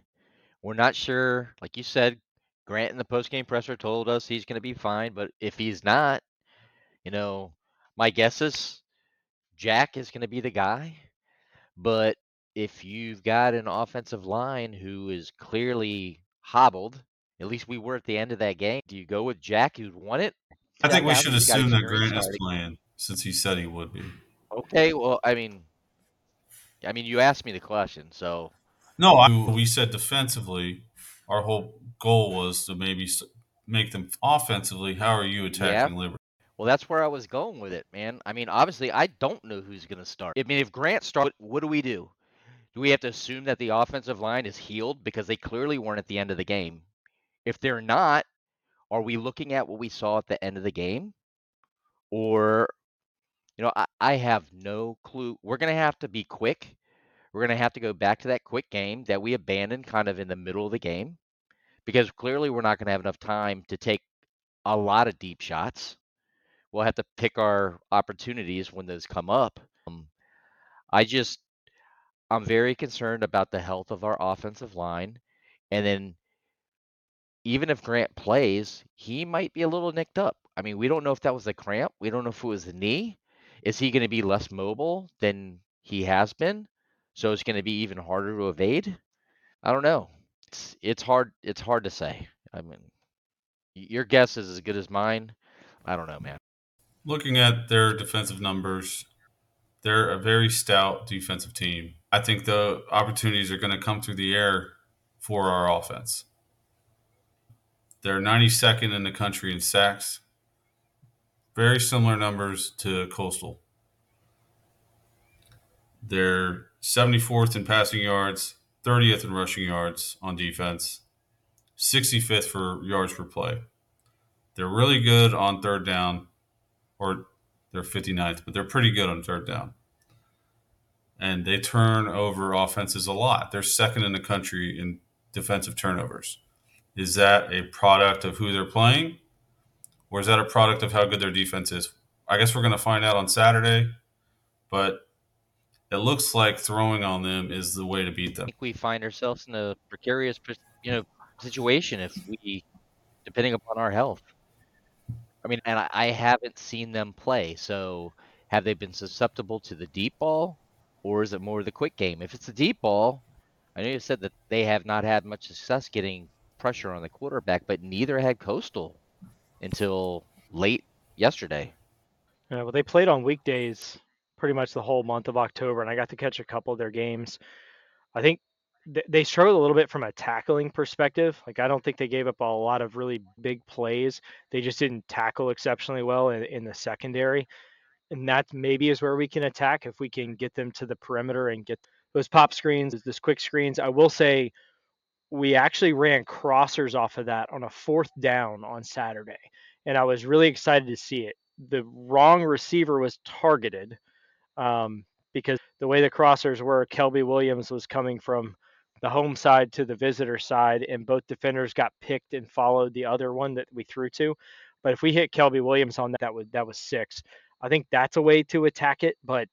We're not sure. Like you said, Grant in the postgame presser told us he's going to be fine, but if he's not, you know, my guess is Jack is going to be the guy. But if you've got an offensive line who is clearly hobbled, at least we were at the end of that game, do you go with Jack who'd won it?
I think we should assume that Grant is playing since he said he would be.
Okay, well, I mean, I mean, you asked me the question, so.
No, I, we said defensively, our whole goal was to maybe make them offensively. How are you attacking Liberty?
Well, that's where I was going with it, man. I mean, obviously, I don't know who's going to start. I mean, if Grant starts, what do we do? Do we have to assume that the offensive line is healed because they clearly weren't at the end of the game? If they're not, are we looking at what we saw at the end of the game? Or, you know, I, I have no clue. We're going to have to be quick. We're going to have to go back to that quick game that we abandoned kind of in the middle of the game because clearly we're not going to have enough time to take a lot of deep shots. We'll have to pick our opportunities when those come up. Um, I just, I'm very concerned about the health of our offensive line. And then even if Grant plays, he might be a little nicked up. I mean, we don't know if that was a cramp. We don't know if it was the knee. Is he going to be less mobile than he has been? So it's going to be even harder to evade? I don't know it's it's hard it's hard to say. I mean, your guess is as good as mine. I don't know, man.
Looking at their defensive numbers, they're a very stout defensive team. I think the opportunities are going to come through the air for our offense. They're 92nd in the country in sacks. Very similar numbers to Coastal. They're 74th in passing yards, 30th in rushing yards on defense, 65th for yards per play. They're really good on third down, or they're 59th, but they're pretty good on third down. And they turn over offenses a lot. They're second in the country in defensive turnovers. Is that a product of who they're playing? Or is that a product of how good their defense is? I guess we're going to find out on Saturday, but it looks like throwing on them is the way to beat them.
I think we find ourselves in a precarious, you know, situation if we, depending upon our health. I mean, and I, I haven't seen them play, so have they been susceptible to the deep ball, or is it more the quick game? If it's the deep ball, I know you said that they have not had much success getting pressure on the quarterback, but neither had Coastal until late yesterday.
Yeah, well, they played on weekdays pretty much the whole month of October, and I got to catch a couple of their games. I think th- they struggled a little bit from a tackling perspective. Like I don't think they gave up a lot of really big plays. They just didn't tackle exceptionally well in, in the secondary, and that maybe is where we can attack if we can get them to the perimeter and get those pop screens, those quick screens. I will say we actually ran crossers off of that on a fourth down on Saturday, and I was really excited to see it. The wrong receiver was targeted um, because the way the crossers were, Kelby Williams was coming from the home side to the visitor side, and both defenders got picked and followed the other one that we threw to. But if we hit Kelby Williams on that, that that was six. I think that's a way to attack it, but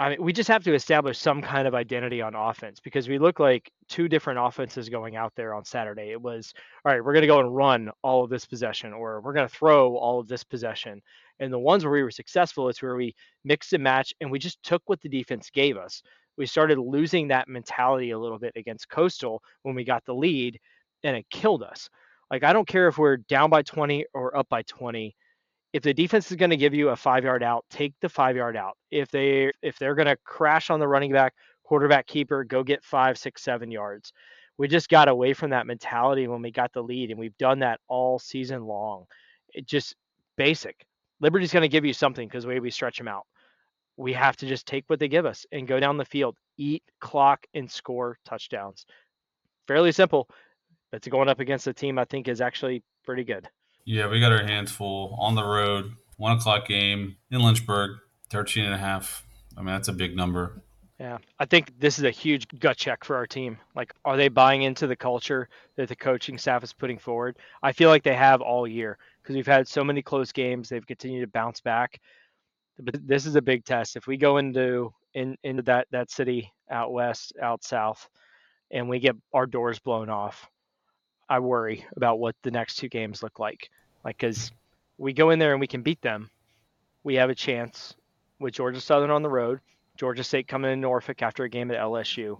I mean, we just have to establish some kind of identity on offense because we look like two different offenses going out there on Saturday. It was, all right, we're going to go and run all of this possession, or we're going to throw all of this possession. And the ones where we were successful is where we mixed and matched and we just took what the defense gave us. We started losing that mentality a little bit against Coastal when we got the lead, and it killed us. Like, I don't care if we're down by 20 or up by 20 if the defense is going to give you a five yard out, take the five yard out. If they if they're going to crash on the running back, quarterback keeper, go get five, six, seven yards. We just got away from that mentality when we got the lead, and we've done that all season long. It just basic. Liberty's going to give you something because the way we stretch them out. We have to just take what they give us and go down the field, eat clock, and score touchdowns. Fairly simple. But going up against a team I think is actually pretty good.
Yeah, we got our hands full on the road. One o'clock game in Lynchburg, 13 and a half. I mean, that's a big number.
Yeah, I think this is a huge gut check for our team. Like, are they buying into the culture that the coaching staff is putting forward? I feel like they have all year because we've had so many close games. They've continued to bounce back. But this is a big test. If we go into in into that that city out west, out south, and we get our doors blown off, I worry about what the next two games look like. Like, because we go in there and we can beat them, we have a chance with Georgia Southern on the road, Georgia State coming in Norfolk after a game at LSU.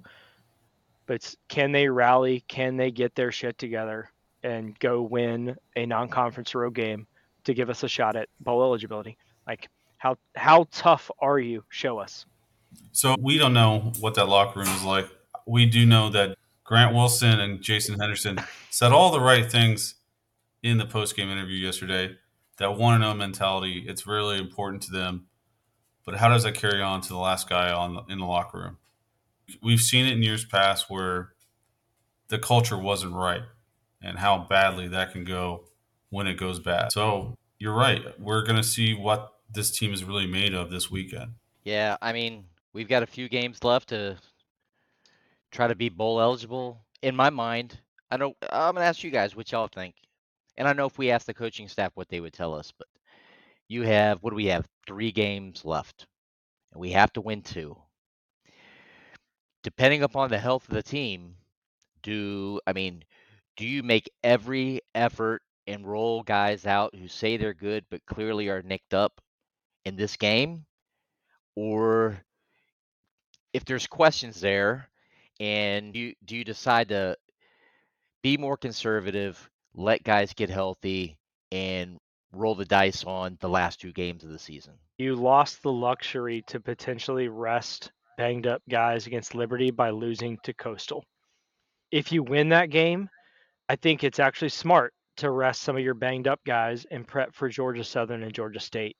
But can they rally? Can they get their shit together and go win a non-conference road game to give us a shot at bowl eligibility? Like, how how tough are you? Show us.
So we don't know what that locker room is like. We do know that Grant Wilson and Jason Henderson said all the right things in the post game interview yesterday. That one and zero mentality, it's really important to them. But how does that carry on to the last guy on in the locker room? We've seen it in years past where the culture wasn't right, and how badly that can go when it goes bad. So you're right. We're going to see what this team is really made of this weekend.
Yeah, I mean, we've got a few games left to try to be bowl eligible. In my mind, I know I'm gonna ask you guys what y'all think, and I know if we ask the coaching staff what they would tell us, but you have what do we have? Three games left, and we have to win two. Depending upon the health of the team, do I mean, do you make every effort and roll guys out who say they're good but clearly are nicked up in this game, or if there's questions there, and you do you decide to be more conservative, let guys get healthy, and roll the dice on the last two games of the season?
You lost the luxury to potentially rest banged up guys against Liberty by losing to Coastal. If you win that game, I think it's actually smart to rest some of your banged up guys and prep for Georgia Southern and Georgia State.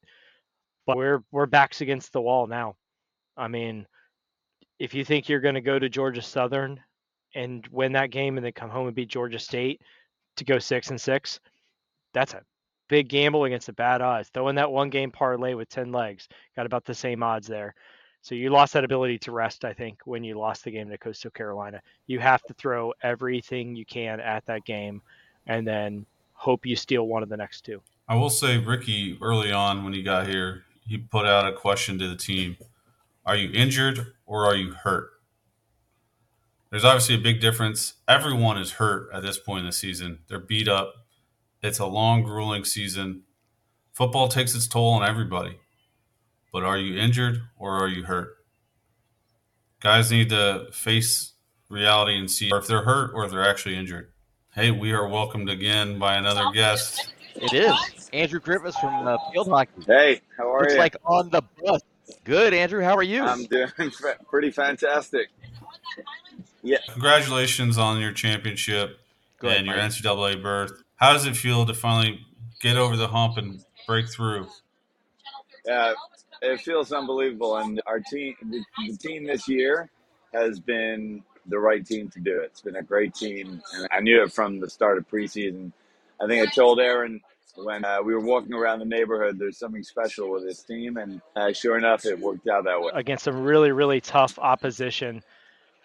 But we're we're backs against the wall now. I mean, if you think you're going to go to Georgia Southern and win that game and then come home and beat Georgia State to go six and six, that's a big gamble against the bad odds. Throwing that one game parlay with 10 legs, got about the same odds there. So you lost that ability to rest, I think, when you lost the game to Coastal Carolina. You have to throw everything you can at that game and then hope you steal one of the next two.
I will say, Ricky, early on when he got here, he put out a question to the team Are you injured or are you hurt? There's obviously a big difference. Everyone is hurt at this point in the season. They're beat up. It's a long, grueling season. Football takes its toll on everybody. But are you injured or are you hurt? Guys need to face reality and see if they're hurt or if they're actually injured. Hey, we are welcomed again by another guest.
It is Andrew Griffiths from uh, Field Hockey.
Hey, how are
Looks
you?
like on the bus. Good, Andrew. How are you?
I'm doing pretty fantastic. Yeah,
Congratulations on your championship
ahead,
and your
Mike.
NCAA berth. How does it feel to finally get over the hump and break through?
yeah, it feels unbelievable, and our team, the, the team this year, has been the right team to do it. It's been a great team, and I knew it from the start of preseason. I think I told Aaron when uh, we were walking around the neighborhood, there's something special with this team, and uh, sure enough, it worked out that way.
Against some really, really tough opposition.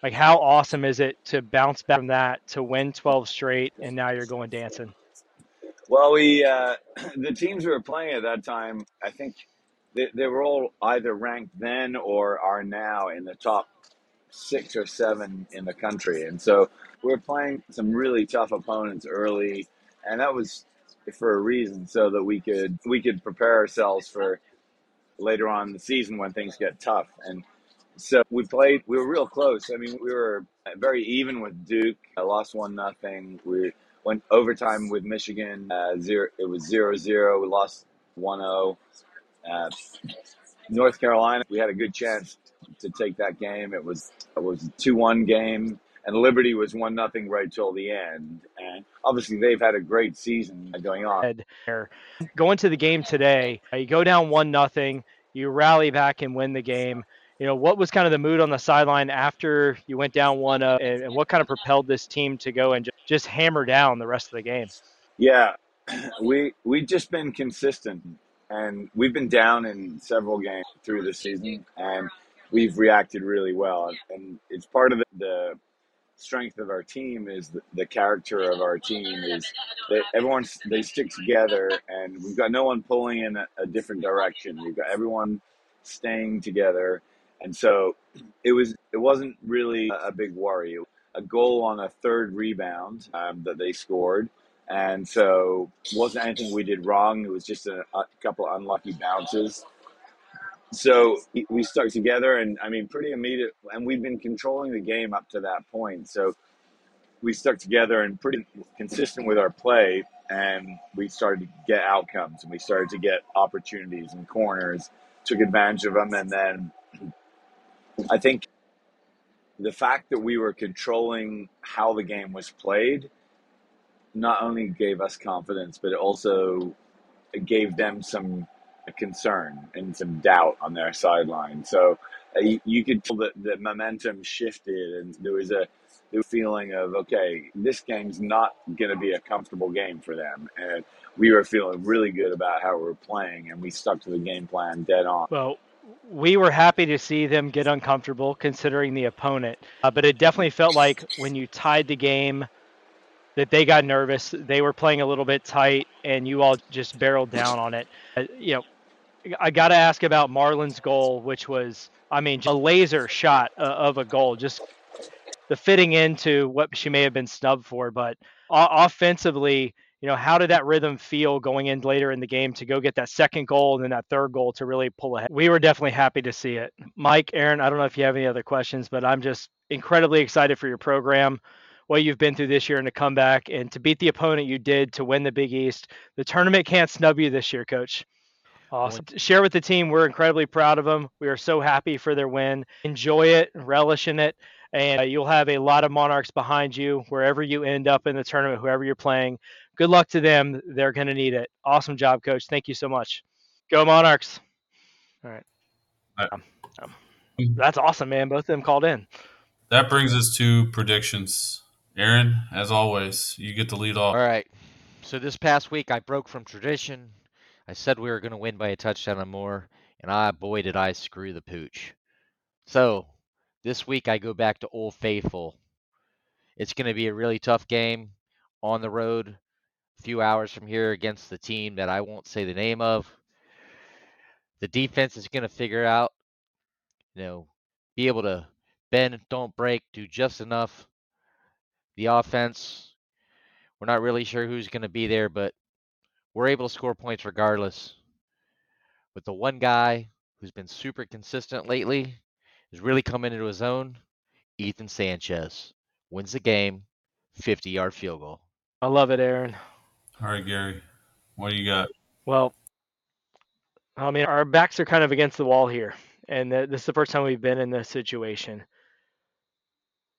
Like, how awesome is it to bounce back from that to win 12 straight, and now you're going dancing?
Well, we uh, the teams we were playing at that time, I think they, they were all either ranked then or are now in the top six or seven in the country, and so we were playing some really tough opponents early, and that was for a reason, so that we could we could prepare ourselves for later on in the season when things get tough. And so we played. We were real close. I mean, we were very even with Duke. I lost one nothing. We went overtime with Michigan. Uh, zero. It was zero zero. We lost 1-0. Uh, North Carolina. We had a good chance to take that game. It was it was a two one game, and Liberty was one nothing right till the end. And obviously, they've had a great season going on.
Going to the game today, uh, you go down one nothing, you rally back and win the game. You know, what was kind of the mood on the sideline after you went down one up, and, and what kind of propelled this team to go and just, just hammer down the rest of the game?
Yeah, we we've just been consistent, and we've been down in several games through the season, and we've reacted really well. And it's part of the, the strength of our team is the, the character of our team is that everyone they stick together, and we've got no one pulling in a, a different direction. We've got everyone staying together, and so it was it wasn't really a, a big worry. A goal on a third rebound um, that they scored. And so wasn't anything we did wrong. It was just a, a couple unlucky bounces so we stuck together and i mean pretty immediate and we've been controlling the game up to that point. So we stuck together and pretty consistent with our play and we started to get outcomes and we started to get opportunities and corners took advantage of them and then i think the fact that we were controlling how the game was played not only gave us confidence but it also gave them some a concern and some doubt on their sideline. So uh, you, you, could feel that the momentum shifted, and there was a the feeling of okay, this game's not going to be a comfortable game for them, and we were feeling really good about how we were playing, and we stuck to the game plan dead on.
Well. We were happy to see them get uncomfortable considering the opponent, uh, but it definitely felt like when you tied the game, that they got nervous. They were playing a little bit tight, and you all just barreled down on it. Uh, you know, I got to ask about Marlin's goal, which was, I mean, a laser shot uh, of a goal, just the fitting into what she may have been snubbed for. But offensively, you know, how did that rhythm feel going in later in the game to go get that second goal and then that third goal to really pull ahead? We were definitely happy to see it. Mike, Aaron, I don't know if you have any other questions, but I'm just incredibly excited for your program what you've been through this year and to come back and to beat the opponent you did to win the Big East. The tournament can't snub you this year, coach. Awesome. Share with the team. We're incredibly proud of them. We are so happy for their win. Enjoy it, relish in it, and uh, you'll have a lot of Monarchs behind you wherever you end up in the tournament, whoever you're playing. Good luck to them. They're going to need it. Awesome job, coach. Thank you so much. Go Monarchs. All right. Um, um, that's awesome, man. Both of them called in.
That brings us to predictions. Aaron, as always, you get the lead off.
All right. So this past week, I broke from tradition. I said we were going to win by a touchdown or more, and ah, boy, did I screw the pooch. So this week I go back to Old Faithful. It's going to be a really tough game on the road, a few hours from here against the team that I won't say the name of. The defense is going to figure out, you know, be able to bend, don't break, do just enough. The offense, we're not really sure who's going to be there, but we're able to score points regardless. But the one guy who's been super consistent lately, is really coming into his own, Ethan Sanchez wins the game, 50 yard field goal.
I love it, Aaron.
All right, Gary, what do you got?
Well, I mean, our backs are kind of against the wall here, and this is the first time we've been in this situation.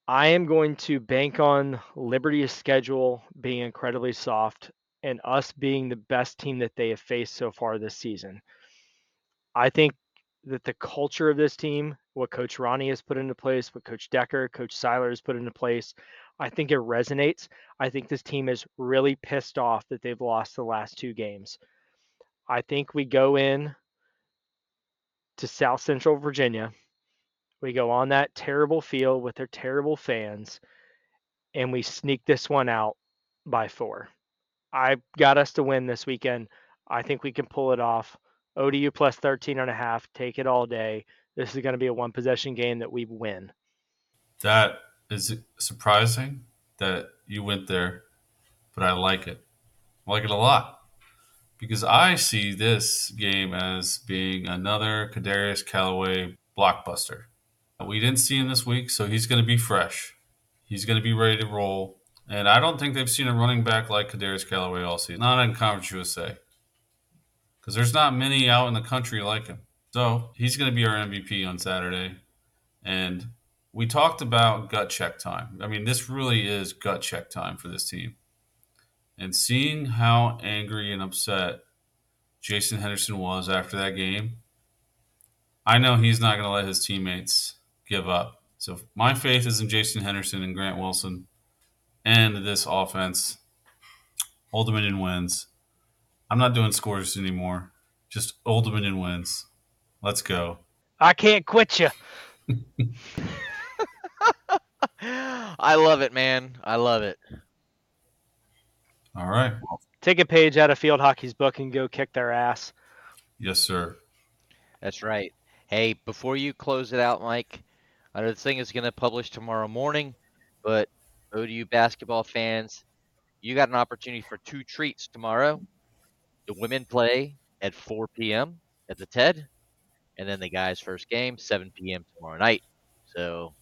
I am going to bank on Liberty's schedule being incredibly soft and us being the best team that they have faced so far this season. I think that the culture of this team, what Coach Rahne has put into place, what Coach Decker, Coach Seiler has put into place, I think it resonates. I think this team is really pissed off that they've lost the last two games. I think we go in to South Central Virginia We go on that terrible field with their terrible fans, and we sneak this one out by four. I got us to win this weekend. I think we can pull it off. ODU plus 13 and a half. Take it all day. This is going to be a one possession game that we win.
That is surprising that you went there, but I like it. I like it a lot because I see this game as being another Kadarius Calloway blockbuster. We didn't see him this week, so he's going to be fresh. He's going to be ready to roll. And I don't think they've seen a running back like Kadarius Calloway all season, not in Conference USA. Because there's not many out in the country like him. So he's going to be our MVP on Saturday. And we talked about gut check time. I mean, this really is gut check time for this team. And seeing how angry and upset Jason Henderson was after that game, I know he's not going to let his teammates give up. So my faith is in Jason Henderson and Grant Wilson and this offense. Old Dominion wins. I'm not doing scores anymore. Just Old Dominion wins. Let's go.
I can't quit you.
I love it, man. I love it.
All right.
Take a page out of field hockey's book and go kick their ass.
Yes, sir.
That's right. Hey, before you close it out, Mike, I know this thing is going to publish tomorrow morning, but ODU basketball fans, you got an opportunity for two treats tomorrow. The women play at 4 p.m. at the TED, and then the guys' first game 7 p.m. tomorrow night. So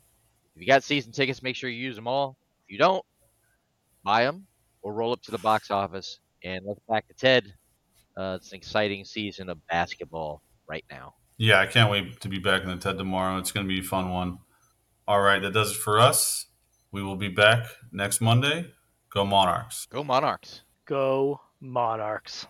if you got season tickets, make sure you use them all. If you don't, buy them or roll up to the box office and let's back to TED. Uh, it's an exciting season of basketball right now.
Yeah, I can't wait to be back in the TED tomorrow. It's going to be a fun one. All right, that does it for us. We will be back next Monday. Go Monarchs.
Go Monarchs.
Go Monarchs.